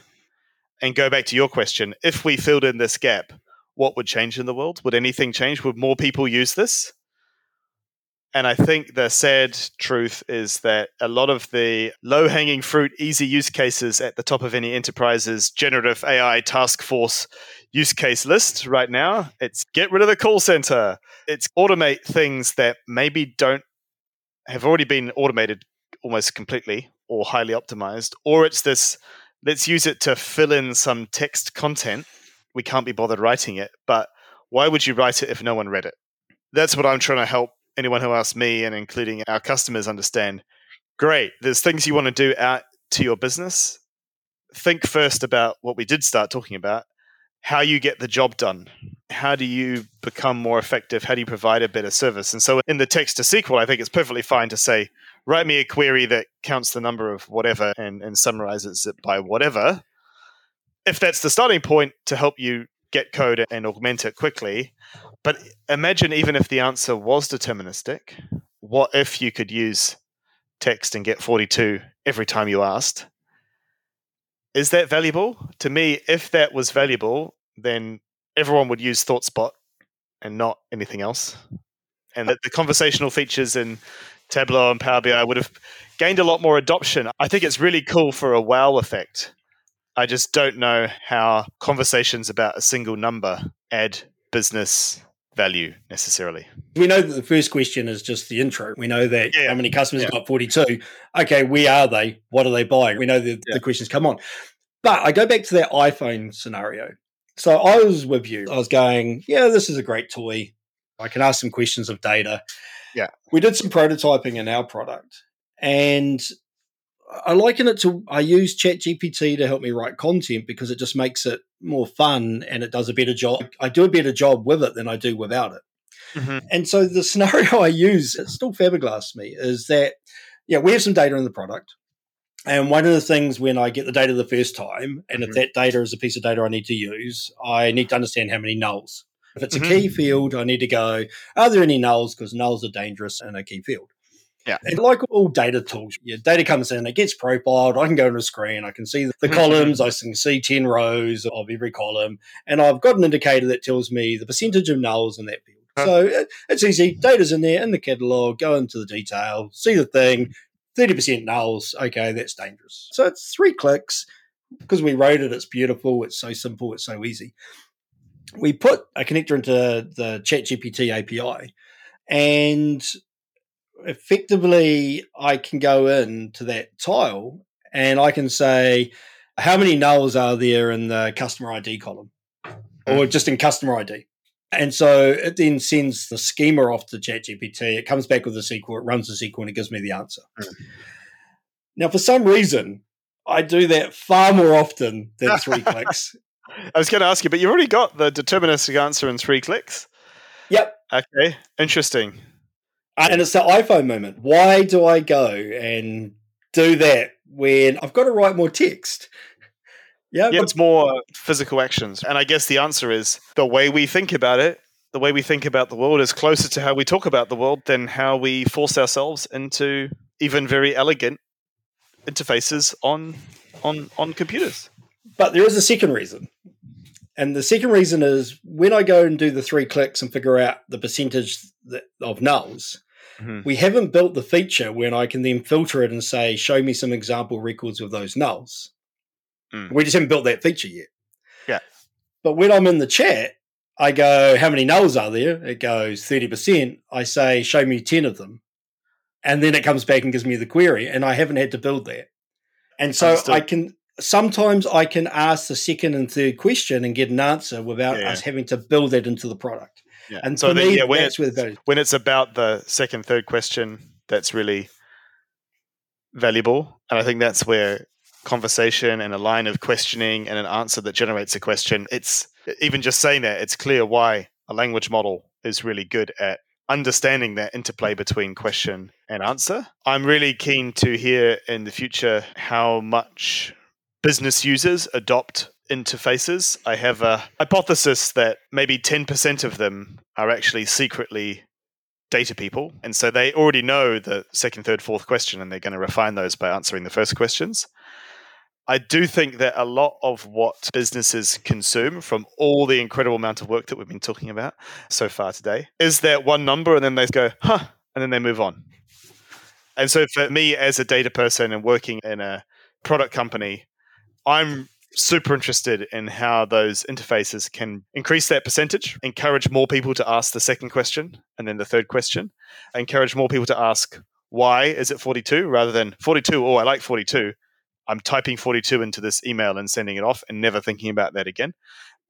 And go back to your question. If we filled in this gap, what would change in the world? Would anything change? Would more people use this? And I think the sad truth is that a lot of the low hanging fruit, easy use cases at the top of any enterprise's generative AI task force use case list right now, it's get rid of the call center. It's automate things that maybe don't have already been automated almost completely or highly optimized, or it's this let's use it to fill in some text content. We can't be bothered writing it, but why would you write it if no one read it? That's what I'm trying to help anyone who asks me and including our customers understand. Great there's things you want to do out to your business. Think first about what we did start talking about how you get the job done. How do you become more effective? How do you provide a better service? And so in the text to sql i think it's perfectly fine to say write me a query that counts the number of whatever and, and summarizes it by whatever if that's the starting point to help you get code and augment it quickly but imagine even if the answer was deterministic, what if you could use text and get 42 every time you asked? Is that valuable? To me, if that was valuable, then everyone would use ThoughtSpot and not anything else. And that the conversational features in Tableau and Power BI would have gained a lot more adoption. I think it's really cool for a wow effect. I just don't know how conversations about a single number add business value necessarily. We know that the first question is just the intro. We know that yeah. how many customers yeah. got 42. Okay, where are they? What are they buying? We know that yeah. the questions come on. But I go back to that iPhone scenario. So I was with you. I was going, yeah, this is a great toy. I can ask some questions of data. Yeah. We did some prototyping in our product. And I liken it to I use ChatGPT to help me write content because it just makes it more fun and it does a better job. I do a better job with it than I do without it. Mm-hmm. And so the scenario I use, it's still Faberglass to me, is that yeah, we have some data in the product. And one of the things when I get the data the first time, and mm-hmm. if that data is a piece of data I need to use, I need to understand how many nulls. If it's a mm-hmm. key field, I need to go, are there any nulls? Because nulls are dangerous in a key field. Yeah. And like all data tools, your data comes in, it gets profiled. I can go to the screen, I can see the mm-hmm. columns, I can see 10 rows of every column, and I've got an indicator that tells me the percentage of nulls in that field. Huh. So it's easy. Data's in there in the catalog, go into the detail, see the thing, 30% nulls. Okay, that's dangerous. So it's three clicks. Because we wrote it, it's beautiful, it's so simple, it's so easy. We put a connector into the ChatGPT API, and effectively I can go into that tile and I can say how many nulls are there in the customer ID column hmm. or just in customer ID. And so it then sends the schema off to ChatGPT. It comes back with the SQL, it runs the SQL, and it gives me the answer. Hmm. Now, for some reason, I do that far more often than three clicks. I was going to ask you, but you've already got the deterministic answer in three clicks. Yep. Okay. Interesting uh, and it's the iPhone moment. Why do I go and do that when I've got to write more text? Yeah, yeah, it's more physical actions. And I guess the answer is the way we think about it, the way we think about the world is closer to how we talk about the world than how we force ourselves into even very elegant interfaces on on on computers. But there is a second reason. And the second reason is when I go and do the three clicks and figure out the percentage of nulls, Mm-hmm. We haven't built the feature when I can then filter it and say, show me some example records of those nulls. Mm. We just haven't built that feature yet. Yeah. But when I'm in the chat, I go, how many nulls are there? It goes 30%. I say, show me 10 of them. And then it comes back and gives me the query. And I haven't had to build that. And so Understood. I can sometimes I can ask the second and third question and get an answer without yeah. us having to build that into the product. Yeah. And so me, yeah, when that's where the When it's about the second, third question, that's really valuable. And I think that's where conversation and a line of questioning and an answer that generates a question, it's even just saying that, it's clear why a language model is really good at understanding that interplay between question and answer. I'm really keen to hear in the future how much business users adopt interfaces. I have a hypothesis that maybe 10% of them are actually secretly data people. And so they already know the second, third, fourth question, and they're going to refine those by answering the first questions. I do think that a lot of what businesses consume from all the incredible amount of work that we've been talking about so far today is that one number, and then they go, huh, and then they move on. And so for me as a data person and working in a product company, I'm super interested in how those interfaces can increase that percentage, encourage more people to ask the second question and then the third question, encourage more people to ask, why is it 42 rather than 42? Oh, I like 42. I'm typing 42 into this email and sending it off and never thinking about that again.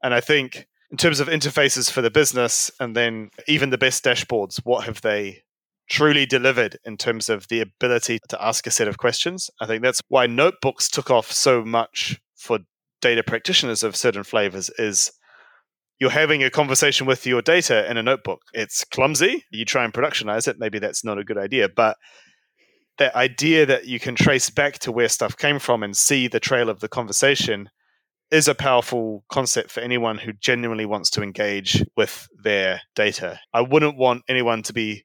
And I think in terms of interfaces for the business and then even the best dashboards, what have they truly delivered in terms of the ability to ask a set of questions. I think that's why notebooks took off so much for data practitioners of certain flavors is you're having a conversation with your data in a notebook. It's clumsy. You try and productionize it, maybe that's not a good idea, but that idea that you can trace back to where stuff came from and see the trail of the conversation is a powerful concept for anyone who genuinely wants to engage with their data. I wouldn't want anyone to be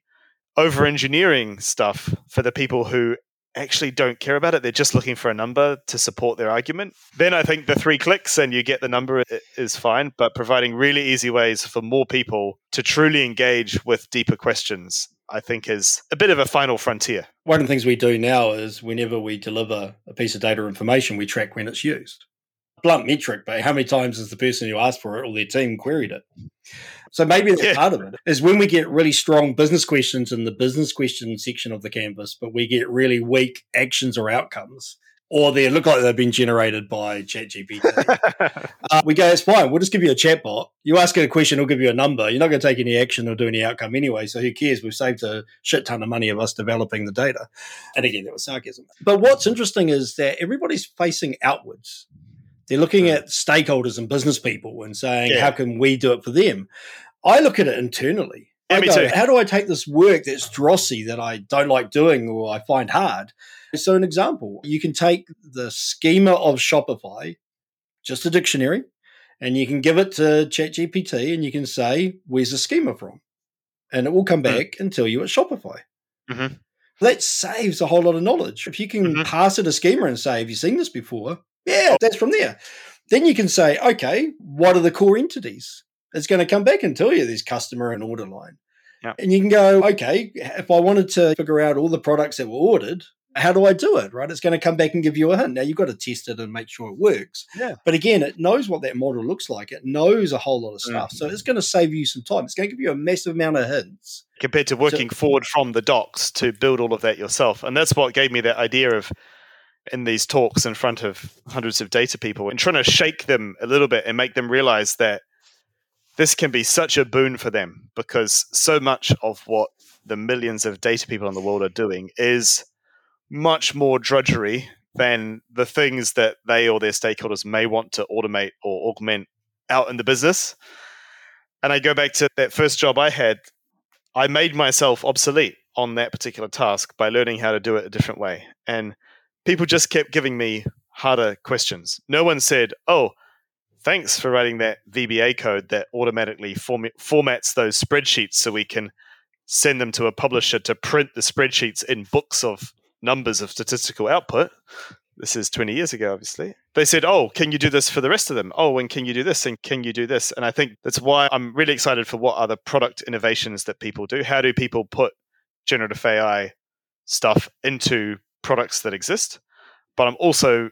over engineering stuff for the people who actually don't care about it. They're just looking for a number to support their argument. Then I think the three clicks and you get the number is fine, but providing really easy ways for more people to truly engage with deeper questions. I think is a bit of a final frontier. One of the things we do now is whenever we deliver a piece of data or information, we track when it's used. Blunt metric, but how many times has the person who asked for it or their team queried it? So maybe that's yeah. part of it is when we get really strong business questions in the business question section of the canvas, but we get really weak actions or outcomes, or they look like they've been generated by ChatGPT. uh, we go, it's fine. We'll just give you a chatbot. You ask it a question, it'll give you a number. You're not going to take any action or do any outcome anyway. So who cares? We've saved a shit ton of money of us developing the data. And again, that was sarcasm. But what's interesting is that everybody's facing outwards. They're looking at stakeholders and business people and saying, yeah. how can we do it for them? I look at it internally. Yeah, me go, too. How do I take this work that's drossy that I don't like doing or I find hard? So, an example, you can take the schema of Shopify, just a dictionary, and you can give it to ChatGPT and you can say, Where's the schema from? And it will come hmm. back mm. and tell you it's Shopify. Mm-hmm. That saves a whole lot of knowledge. If you can mm-hmm. pass it a schema and say, Have you seen this before? Yeah, that's from there. Then you can say, okay, what are the core entities? It's going to come back and tell you there's customer and order line. Yep. And you can go, okay, if I wanted to figure out all the products that were ordered, how do I do it? Right? It's going to come back and give you a hint. Now you've got to test it and make sure it works. Yeah. But again, it knows what that model looks like. It knows a whole lot of stuff. Mm. So it's going to save you some time. It's going to give you a massive amount of hints. Compared to working so, forward from the docs to build all of that yourself. And that's what gave me that idea of in these talks in front of hundreds of data people and trying to shake them a little bit and make them realize that this can be such a boon for them because so much of what the millions of data people in the world are doing is much more drudgery than the things that they or their stakeholders may want to automate or augment out in the business. And I go back to that first job I had, I made myself obsolete on that particular task by learning how to do it a different way. And people just kept giving me harder questions. No one said, "Oh, thanks for writing that VBA code that automatically form- formats those spreadsheets so we can send them to a publisher to print the spreadsheets in books of numbers of statistical output." This is 20 years ago, obviously. They said, Oh, can you do this for the rest of them? Oh, and can you do this? And can you do this? And I think that's why I'm really excited for what other product innovations that people do. How do people put generative AI stuff into products that exist. But I'm also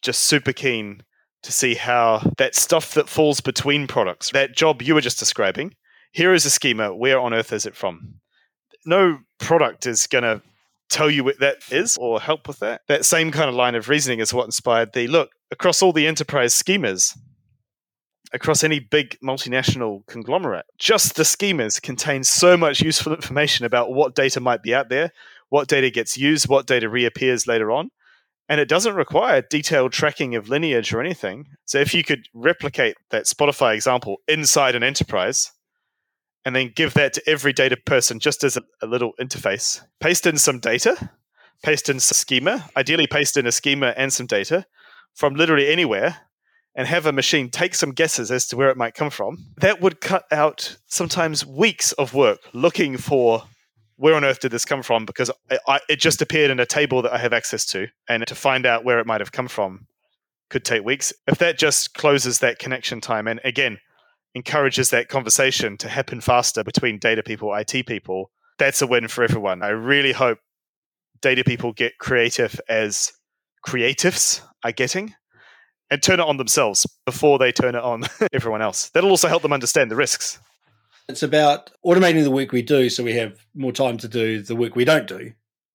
just super keen to see how that stuff that falls between products, that job you were just describing, here is a schema. Where on earth is it from? No product is going to tell you what that is or help with that. That same kind of line of reasoning is what inspired the look across all the enterprise schemas, across any big multinational conglomerate, just the schemas contain so much useful information about what data might be out there, what data gets used, what data reappears later on. And it doesn't require detailed tracking of lineage or anything. So if you could replicate that Shopify example inside an enterprise, and then give that to every data person just as a, a, little interface. Paste in some data, paste in some schema, ideally paste in a schema and some data from literally anywhere, and have a machine take some guesses as to where it might come from. That would cut out sometimes weeks of work looking for where on earth did this come from because I, I, it just appeared in a table that I have access to, and to find out where it might have come from could take weeks. If that just closes that connection time, and again, encourages that conversation to happen faster between data people, IT people, that's a win for everyone. I really hope data people get creative as creatives are getting and turn it on themselves before they turn it on everyone else. That'll also help them understand the risks. It's about automating the work we do so we have more time to do the work we don't do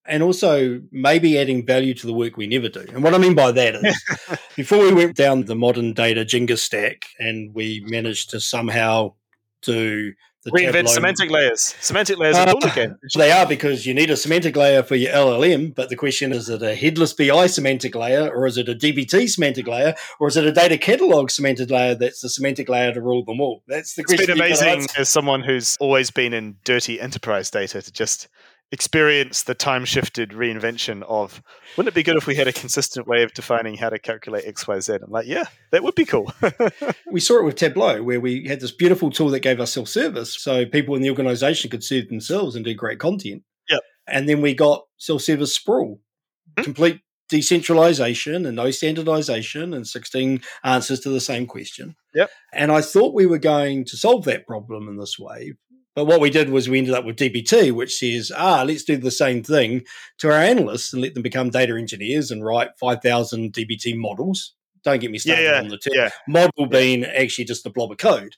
and also maybe adding value to the work we never do. And what I mean by that is before we went down the modern data Jenga stack and we managed to somehow do the reinvent semantic layers. Semantic layers are uh, cool again. They are because you need a semantic layer for your LLM, but the question is, is it a headless BI semantic layer, or is it a DBT semantic layer, or is it a data catalog semantic layer that's the semantic layer to rule them all? That's the it's question. It's been amazing as someone who's always been in dirty enterprise data to just experience the time shifted reinvention of wouldn't it be good if we had a consistent way of defining how to calculate xyz i'm like yeah that would be cool we saw it with tableau where we had this beautiful tool that gave us self-service so people in the organization could serve themselves and do great content yep. and then we got self-service sprawl mm-hmm. complete decentralization and no standardization and 16 answers to the same question yep. and i thought we were going to solve that problem in this way but what we did was we ended up with DBT, which says, ah, let's do the same thing to our analysts and let them become data engineers and write 5,000 DBT models. Don't get me started yeah, yeah, on the term. Yeah. Model being actually just a blob of code.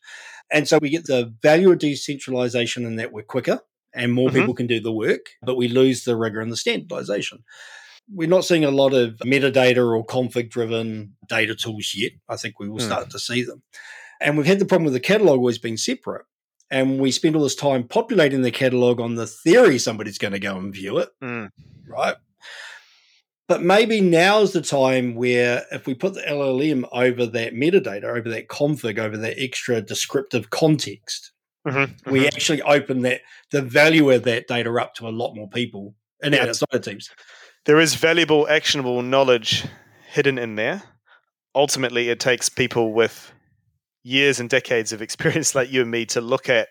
And so we get the value of decentralization in that we're quicker and more mm-hmm. people can do the work, but we lose the rigor and the standardization. We're not seeing a lot of metadata or config driven data tools yet. I think we will mm. start to see them. And we've had the problem with the catalog always being separate and we spend all this time populating the catalog on the theory somebody's going to go and view it, mm. right? But maybe now's the time where if we put the LLM over that metadata, over that config, over that extra descriptive context, mm-hmm. we mm-hmm. actually open that the value of that data up to a lot more people and yeah. outside teams. There is valuable, actionable knowledge hidden in there. Ultimately, it takes people with years and decades of experience like you and me to look at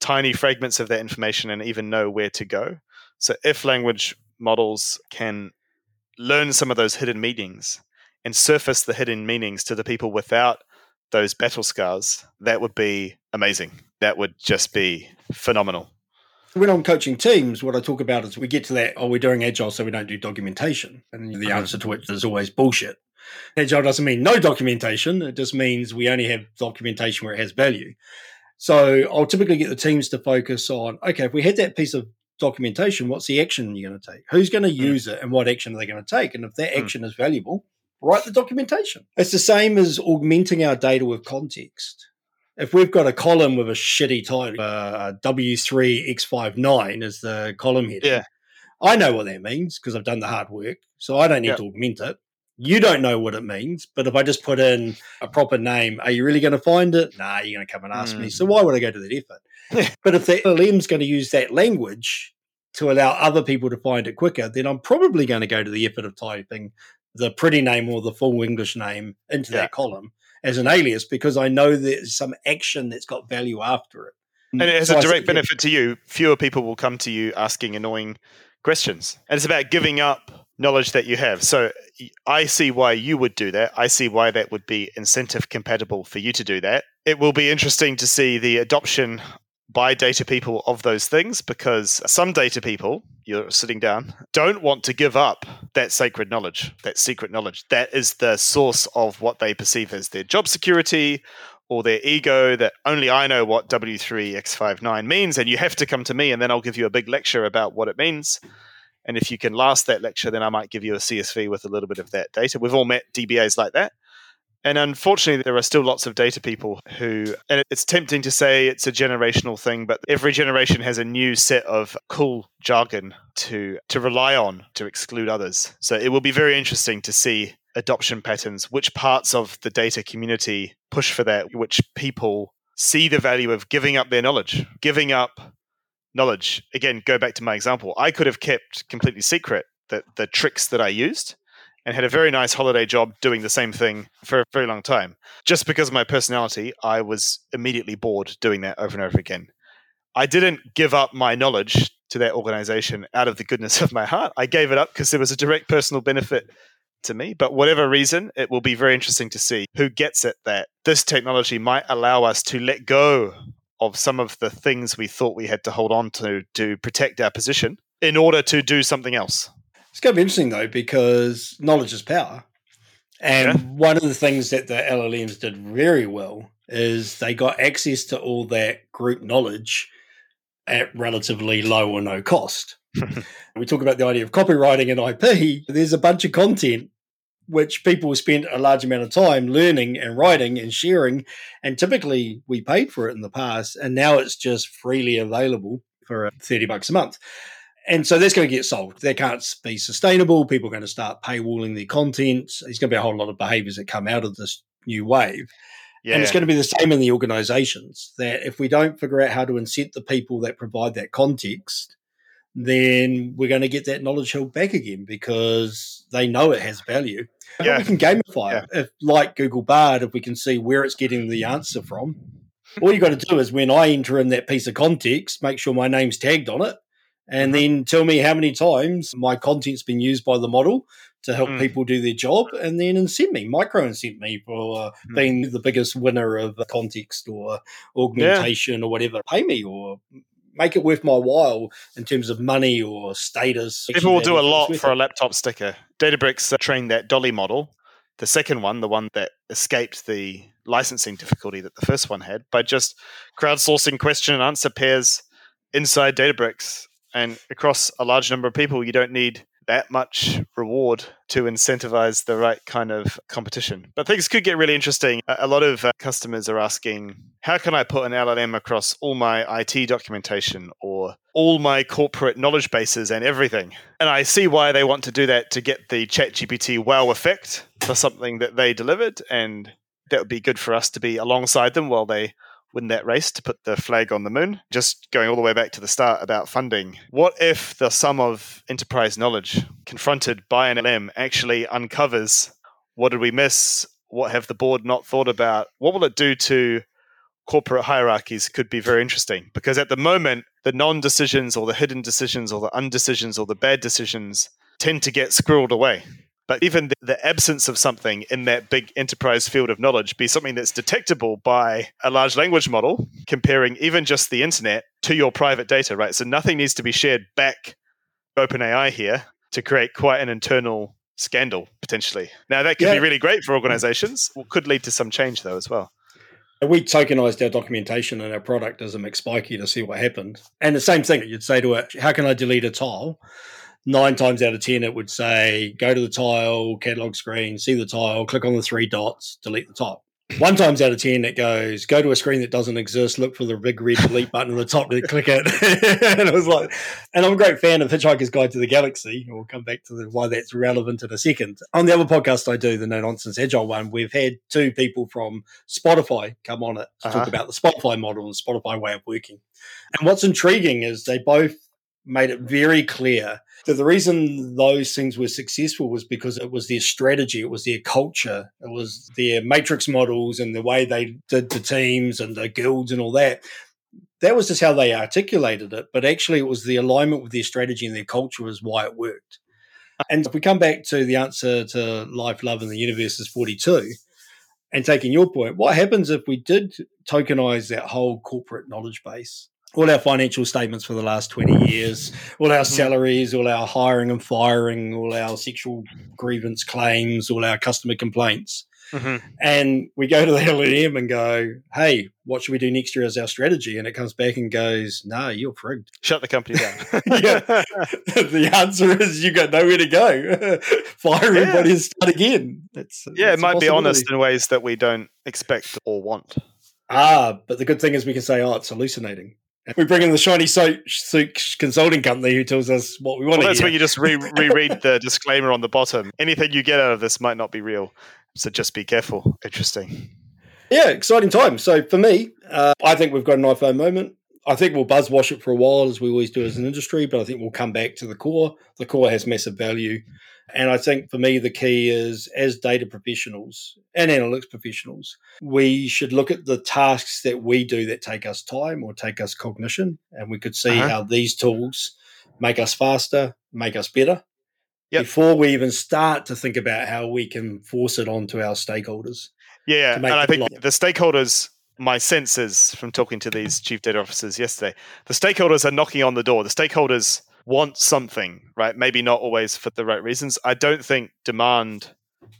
tiny fragments of that information and even know where to go. So if language models can learn some of those hidden meanings and surface the hidden meanings to the people without those battle scars, that would be amazing. That would just be phenomenal. When I'm coaching teams, what I talk about is we get to that, oh, we're doing agile, so we don't do documentation. And the uh-huh. answer to which is always bullshit. Agile doesn't mean no documentation. It just means we only have documentation where it has value. So I'll typically get the teams to focus on okay, if we had that piece of documentation, what's the action you're going to take? Who's going to mm. use it and what action are they going to take? And if that mm. action is valuable, write the documentation. It's the same as augmenting our data with context. If we've got a column with a shitty title, uh, W3X59 is the column header. Yeah. I know what that means because I've done the hard work. So I don't need to augment it you don't know what it means, but if I just put in a proper name, are you really going to find it? Nah, you're going to come and ask mm. me. So why would I go to that effort? but if the LLM's going to use that language to allow other people to find it quicker, then I'm probably going to go to the effort of typing the pretty name or the full English name into yeah. that column as an alias because I know there's some action that's got value after it. And it has so a direct benefit to you. Fewer people will come to you asking annoying questions. And it's about giving up knowledge that you have. So I see why you would do that. I see why that would be incentive compatible for you to do that. It will be interesting to see the adoption by data people of those things because some data people, you're sitting down, don't want to give up that sacred knowledge, that secret knowledge. That is the source of what they perceive as their job security or their ego that only I know what W3X59 means and you have to come to me and then I'll give you a big lecture about what it means And if you can last that lecture, then I might give you a CSV with a little bit of that data. We've all met DBAs like that. And unfortunately, there are still lots of data people who, and it's tempting to say it's a generational thing, but every generation has a new set of cool jargon to, to rely on to exclude others. So it will be very interesting to see adoption patterns, which parts of the data community push for that, which people see the value of giving up their knowledge, giving up knowledge. Again, go back to my example. I could have kept completely secret that the tricks that I used and had a very nice holiday job doing the same thing for a very long time. Just because of my personality, I was immediately bored doing that over and over again. I didn't give up my knowledge to that organization out of the goodness of my heart. I gave it up because there was a direct personal benefit to me. But whatever reason, it will be very interesting to see who gets it that this technology might allow us to let go of some of the things we thought we had to hold on to to protect our position in order to do something else. It's going to be interesting though because knowledge is power, and yeah. one of the things that the LLMs did very well is they got access to all that group knowledge at relatively low or no cost. we talk about the idea of copyrighting and IP. There's a bunch of content which people spent a large amount of time learning and writing and sharing. And typically we paid for it in the past, and now it's just freely available for uh, 30 bucks a month and so that's going to get solved. That can't be sustainable. People are going to start paywalling their content. There's going to be a whole lot of behaviors that come out of this new wave. Yeah. And it's going to be the same in the organizations that if we don't figure out how to incent the people that provide that context, then we're going to get that knowledge held back again because they know it has value. Yeah. We can gamify yeah. it. If, like Google Bard, if we can see where it's getting the answer from, all you got to do is when I enter in that piece of context, make sure my name's tagged on it and mm-hmm. then tell me how many times my content's been used by the model to help mm. people do their job, and then incent me, micro incent me for uh, mm. being the biggest winner of the context or augmentation yeah. or whatever. Pay me or make it worth my while in terms of money or status. People will do a lot for it. a laptop sticker. Databricks uh, trained that Dolly model, the second one, the one that escaped the licensing difficulty that the first one had, by just crowdsourcing question and answer pairs inside Databricks and across a large number of people, you don't need that much reward to incentivize the right kind of competition. But things could get really interesting. A lot of uh, customers are asking, how can I put an LLM across all my IT documentation or all my corporate knowledge bases and everything? And I see why they want to do that to get the ChatGPT wow effect for something that they delivered. And that would be good for us to be alongside them while they win that race to put the flag on the moon. Just going all the way back to the start about funding. What if the sum of enterprise knowledge confronted by an LM actually uncovers what did we miss? What have the board not thought about? What will it do to corporate hierarchies could be very interesting because at the moment, the non decisions or the hidden decisions or the undecisions or the bad decisions tend to get squirreled away. But even the absence of something in that big enterprise field of knowledge be something that's detectable by a large language model, comparing even just the internet to your private data, right? So nothing needs to be shared back OpenAI here to create quite an internal scandal potentially. Now that could yeah. be really great for organizations. Could lead to some change though as well. We tokenized our documentation and our product as a McSpiky to see what happened. And the same thing, you'd say to it, how can I delete a tile? Nine times out of 10, it would say go to the tile, catalog screen, see the tile, click on the three dots, delete the tile. One times out of 10, it goes go to a screen that doesn't exist, look for the big red delete button at the top, and click it. and it was like, and I'm a great fan of Hitchhiker's Guide to the Galaxy. We'll come back to the, why that's relevant in a second. On the other podcast I do, the No Nonsense Agile one, we've had two people from Spotify come on it to uh-huh. talk about the Spotify model and Spotify way of working. And what's intriguing is they both made it very clear that the reason those things were successful was because it was their strategy, it was their culture, it was their matrix models and the way they did the teams and the guilds and all that. That was just how they articulated it, but actually, it was the alignment with their strategy and their culture was why it worked. And if we come back to the answer to life, love, and the universe is 42, and taking your point, what happens if we did tokenize that whole corporate knowledge base? All our financial statements for the last 20 years, all our mm-hmm. salaries, all our hiring and firing, all our sexual grievance claims, all our customer complaints. Mm-hmm. And we go to the LLM and go, hey, what should we do next year as our strategy? And it comes back and goes, no, nah, you're frigged. Shut the company down. yeah. the answer is you got nowhere to go. Fire yeah. everybody and start again. That's, yeah, that's it might be honest in ways that we don't expect or want. Ah, but the good thing is we can say, oh, it's hallucinating. We bring in the shiny suit consulting company who tells us what we want. To do. Well, that's where you just re- reread the disclaimer on the bottom. Anything you get out of this might not be real, so just be careful. Interesting. Yeah, exciting time. So for me, uh, I think we've got an iPhone moment. I think we'll buzz wash it for a while, as we always do as an industry, but I think we'll come back to the core. The core has massive value. And I think for me, the key is as data professionals and analytics professionals, we should look at the tasks that we do that take us time or take us cognition. And we could see uh-huh. how these tools make us faster, make us better. Yep. Before we even start to think about how we can force it onto our stakeholders. Yeah, and I think the stakeholders my sense is from talking to these chief data officers yesterday, the stakeholders are knocking on the door. The stakeholders want something, right? Maybe not always for the right reasons. I don't think demand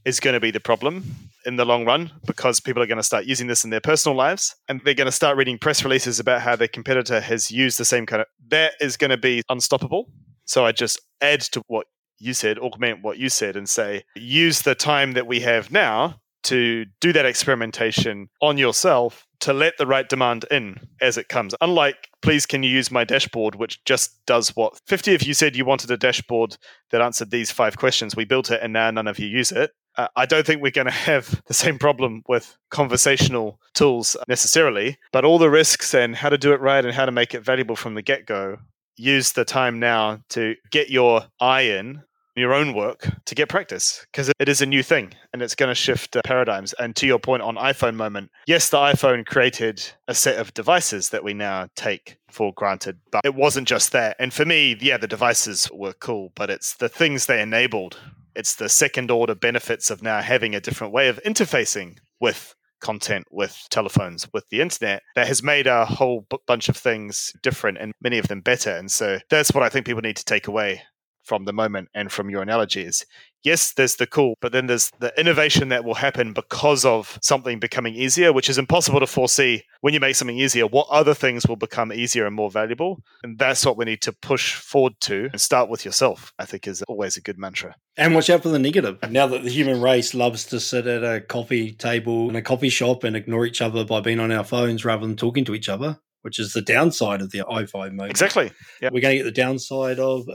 is going to be the problem in the long run because people are going to start using this in their personal lives and they're going to start reading press releases about how their competitor has used the same kind of that is going to be unstoppable so i just add to what you said augment what you said and say use the time that we have now to do that experimentation on yourself to let the right demand in as it comes. Unlike, please, can you use my dashboard, which just does what 50 of you said you wanted a dashboard that answered these five questions. We built it and now none of you use it. Uh, I don't think we're going to have the same problem with conversational tools necessarily, but all the risks and how to do it right and how to make it valuable from the get go. Use the time now to get your eye in your own work to get practice because it is a new thing and it's going to shift uh, paradigms. And to your point on iPhone moment, yes, the iPhone created a set of devices that we now take for granted, but it wasn't just that. And for me, yeah, the devices were cool, but it's the things they enabled. It's the second order benefits of now having a different way of interfacing with content with telephones with the internet that has made a whole bunch of things different and many of them better and so that's what i think people need to take away from the moment and from your analogies. Yes, there's the cool, but then there's the innovation that will happen because of something becoming easier, which is impossible to foresee. When you make something easier, what other things will become easier and more valuable? And that's what we need to push forward to and start with yourself, I think is always a good mantra. And watch out for the negative. Now that the human race loves to sit at a coffee table in a coffee shop and ignore each other by being on our phones rather than talking to each other, which is the downside of the i5 mode. Exactly. Yep. We're going to get the downside of.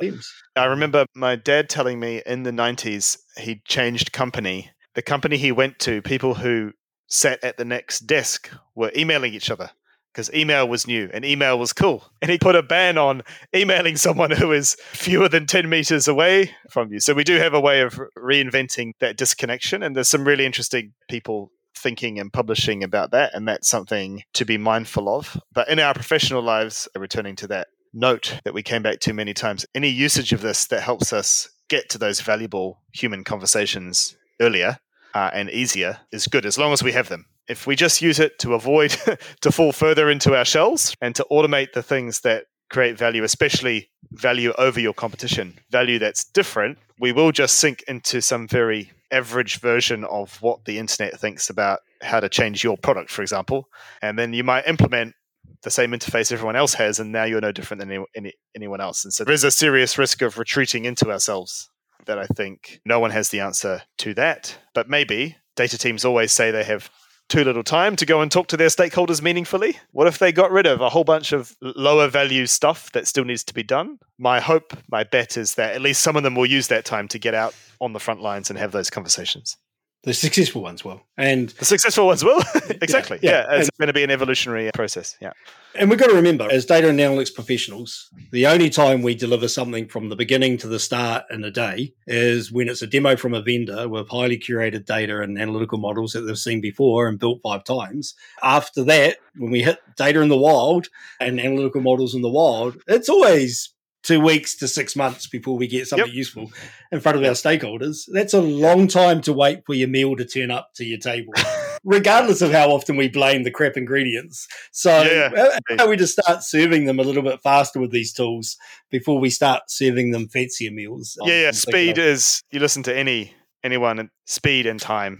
I remember my dad telling me in the 90s he changed company. The company he went to, people who sat at the next desk were emailing each other because email was new and email was cool. And he put a ban on emailing someone who is fewer than 10 meters away from you. So we do have a way of reinventing that disconnection. And there's some really interesting people thinking and publishing about that. And that's something to be mindful of. But in our professional lives, returning to that note that we came back to many times, any usage of this that helps us get to those valuable human conversations earlier uh, and easier is good as long as we have them. If we just use it to avoid to fall further into our shells and to automate the things that create value, especially value over your competition, value that's different, we will just sink into some very average version of what the internet thinks about how to change your product, for example. And then you might implement the same interface everyone else has, and now you're no different than any, any, anyone else. And so there is a serious risk of retreating into ourselves that I think no one has the answer to that. But maybe data teams always say they have too little time to go and talk to their stakeholders meaningfully? What if they got rid of a whole bunch of lower value stuff that still needs to be done? My hope, my bet is that at least some of them will use that time to get out on the front lines and have those conversations. The successful ones will. And the successful ones will. exactly. Yeah. yeah. It's and, going to be an evolutionary process. Yeah. And we've got to remember, as data and analytics professionals, the only time we deliver something from the beginning to the start in a day is when it's a demo from a vendor with highly curated data and analytical models that they've seen before and built five times. After that, when we hit data in the wild and analytical models in the wild, it's always two weeks to six months before we get something yep. useful in front of our stakeholders. That's a long time to wait for your meal to turn up to your table, regardless of how often we blame the crap ingredients. So, yeah. Uh, how we just start serving them a little bit faster with these tools before we start serving them fancier meals? Yeah, yeah. Speed is, you listen to any anyone, speed and time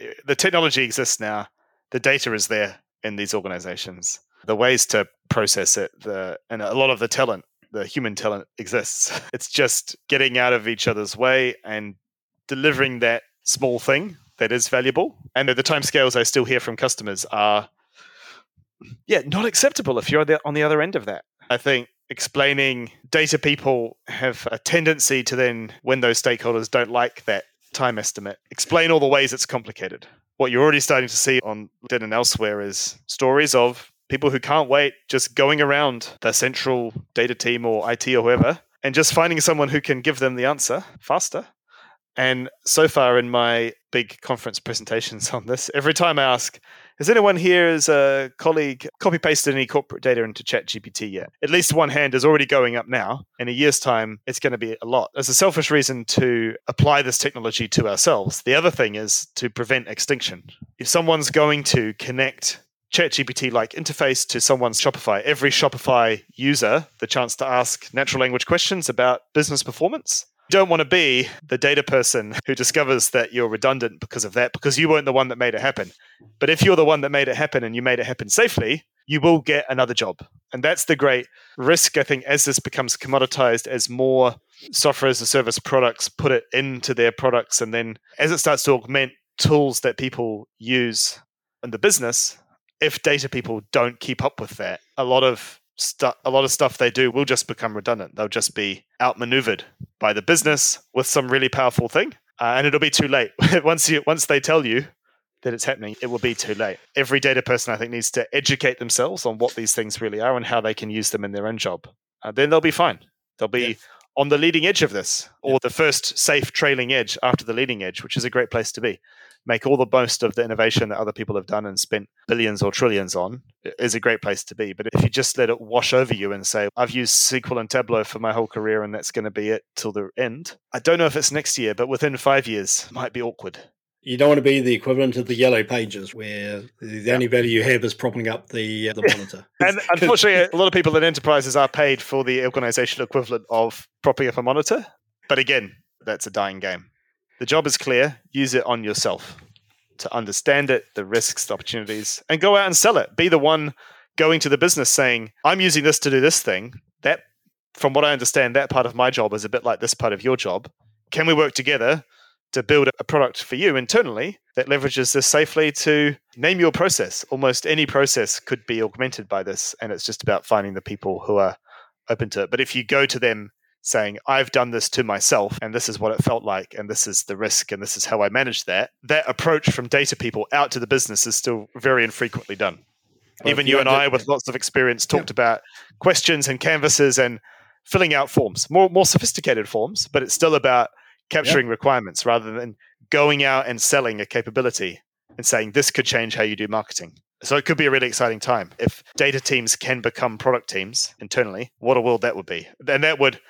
uh, the technology exists now. The data is there in these organizations. The ways to process it, the and a lot of the talent, the human talent exists. It's just getting out of each other's way and delivering that small thing that is valuable. And the timescales I still hear from customers are, yeah, not acceptable if you're on the other end of that. I think explaining data people have a tendency to then, when those stakeholders don't like that time estimate, explain all the ways it's complicated. What you're already starting to see on LinkedIn and elsewhere is stories of people who can't wait just going around the central data team or IT or whoever and just finding someone who can give them the answer faster and so far in my big conference presentations on this, every time I ask, has anyone here as a colleague copy pasted any corporate data into ChatGPT yet? At least one hand is already going up now. In a year's time, it's going to be a lot. There's a selfish reason to apply this technology to ourselves. The other thing is to prevent extinction. If someone's going to connect ChatGPT like interface to someone's Shopify, every Shopify user the chance to ask natural language questions about business performance You don't want to be the data person who discovers that you're redundant because of that, because you weren't the one that made it happen. But if you're the one that made it happen and you made it happen safely, you will get another job. And that's the great risk, I think, as this becomes commoditized, as more software as a service products put it into their products. And then as it starts to augment tools that people use in the business, if data people don't keep up with that, a lot of stu- a lot of stuff they do will just become redundant. They'll just be outmaneuvered by the business with some really powerful thing, uh, and it'll be too late. once you once they tell you that it's happening, it will be too late. Every data person, I think, needs to educate themselves on what these things really are and how they can use them in their own job. Uh, then they'll be fine. They'll be yeah. on the leading edge of this, or yeah. the first safe trailing edge after the leading edge, which is a great place to be make all the most of the innovation that other people have done and spent billions or trillions on is a great place to be. But if you just let it wash over you and say, I've used SQL and Tableau for my whole career and that's going to be it till the end, I don't know if it's next year, but within five years, might be awkward. You don't want to be the equivalent of the yellow pages where the only value you have is propping up the, uh, the monitor. and unfortunately, a lot of people in enterprises are paid for the organizational equivalent of propping up a monitor. But again, that's a dying game. The job is clear. Use it on yourself to understand it, the risks, the opportunities, and go out and sell it. Be the one going to the business saying, I'm using this to do this thing. That, from what I understand, that part of my job is a bit like this part of your job. Can we work together to build a product for you internally that leverages this safely to name your process? Almost any process could be augmented by this. And it's just about finding the people who are open to it. But if you go to them saying, I've done this to myself and this is what it felt like and this is the risk and this is how I managed that. That approach from data people out to the business is still very infrequently done. Well, Even you and I, with lots of experience, talked yeah. about questions and canvases and filling out forms, more more sophisticated forms, but it's still about capturing yeah. requirements rather than going out and selling a capability and saying this could change how you do marketing. So it could be a really exciting time if data teams can become product teams internally. What a world that would be! And that would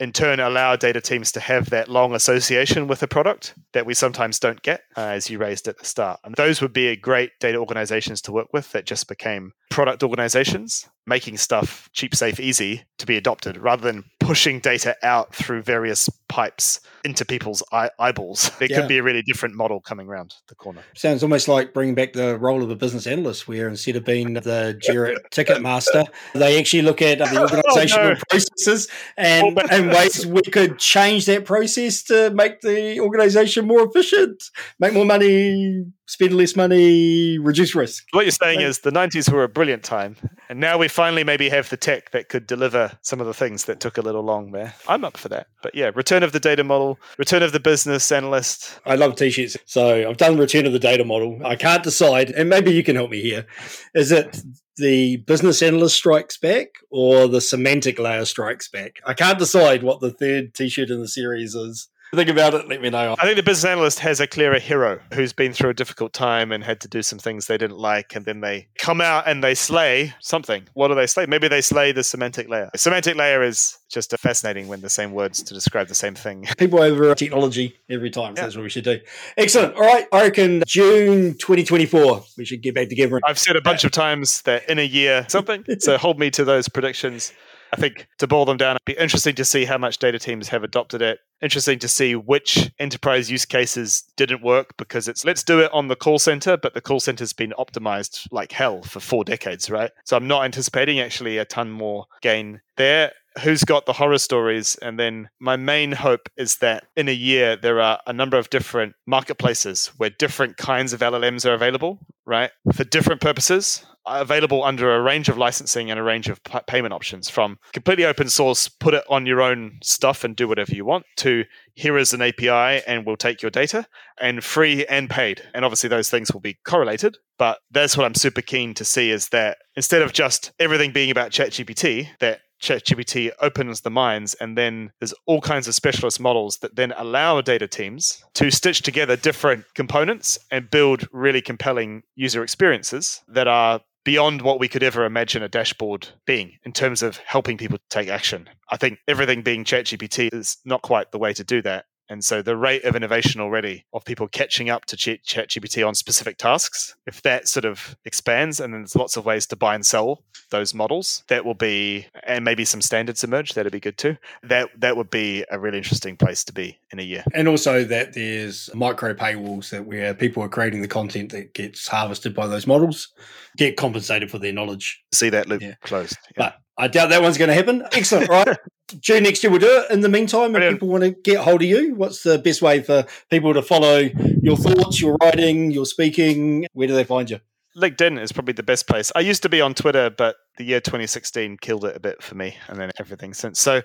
in turn allow data teams to have that long association with a product that we sometimes don't get, uh, as you raised at the start. And those would be great data organizations to work with that just became product organizations, making stuff cheap, safe, easy to be adopted rather than pushing data out through various pipes into people's eye- eyeballs. There yeah. could be a really different model coming around the corner. Sounds almost like bringing back the role of a business analyst, where instead of being the Jira ticket master, they actually look at the organizational oh, no. processes and, and ways we could change that process to make the organization more efficient, make more money, spend less money, reduce risk. What you're saying is the 90s were a brilliant time, and now we finally maybe have the tech that could deliver some of the things that took a little long there. I'm up for that. But yeah, return of the data model, return of the business analyst. I love t-shirts. So I've done return of the data model. I can't decide, and maybe you can help me here. Is it the business analyst strikes back or the semantic layer strikes back? I can't decide what the third t-shirt in the series is think about it, let me know. I think the business analyst has a clearer hero who's been through a difficult time and had to do some things they didn't like, and then they come out and they slay something. What do they slay? Maybe they slay the semantic layer. The semantic layer is just fascinating when the same words to describe the same thing. People over technology every time. So yeah. That's what we should do. Excellent. All right. I reckon June 2024, we should get back together. I've said a bunch of times that in a year something. so hold me to those predictions. I think to boil them down, it'd be interesting to see how much data teams have adopted it. Interesting to see which enterprise use cases didn't work because it's let's do it on the call center, but the call center's been optimized like hell for four decades, right? So I'm not anticipating actually a ton more gain there who's got the horror stories. And then my main hope is that in a year, there are a number of different marketplaces where different kinds of LLMs are available, right? For different purposes, available under a range of licensing and a range of p- payment options from completely open source, put it on your own stuff and do whatever you want, to here is an API and we'll take your data, and free and paid. And obviously, those things will be correlated. But that's what I'm super keen to see is that instead of just everything being about ChatGPT, that ChatGPT opens the minds, and then there's all kinds of specialist models that then allow data teams to stitch together different components and build really compelling user experiences that are beyond what we could ever imagine a dashboard being in terms of helping people take action. I think everything being ChatGPT is not quite the way to do that. And so the rate of innovation already of people catching up to ChatGPT on specific tasks, if that sort of expands and then there's lots of ways to buy and sell those models, that will be, and maybe some standards emerge, that'd be good too. That that would be a really interesting place to be in a year. And also that there's micro paywalls that where people are creating the content that gets harvested by those models, get compensated for their knowledge. See that loop yeah. closed. Yeah. But I doubt that one's going to happen. Excellent, right? June next year we'll do it. In the meantime, Brilliant. if people want to get hold of you, what's the best way for people to follow your thoughts, your writing, your speaking? Where do they find you? LinkedIn is probably the best place. I used to be on Twitter, but the year 2016 killed it a bit for me, and then everything since. So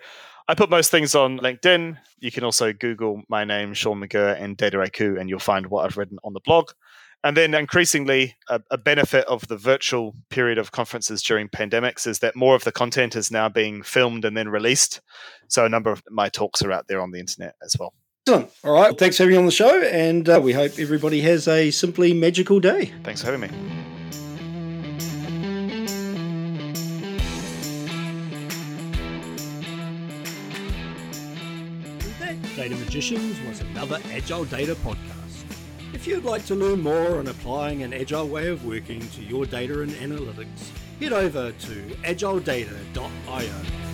I put most things on LinkedIn. You can also Google my name, Shaun McGirr, and Dataiku, and you'll find what I've written on the blog. And then increasingly, a, a, benefit of the virtual period of conferences during pandemics is that more of the content is now being filmed and then released. So a number of my talks are out there on the internet as well. Excellent. All right. Thanks for having me on the show. And uh, we hope everybody has a simply magical day. Thanks for having me. Data Magicians was another AgileData podcast. If you'd like to learn more on applying an agile way of working to your data and analytics, head over to agiledata.io.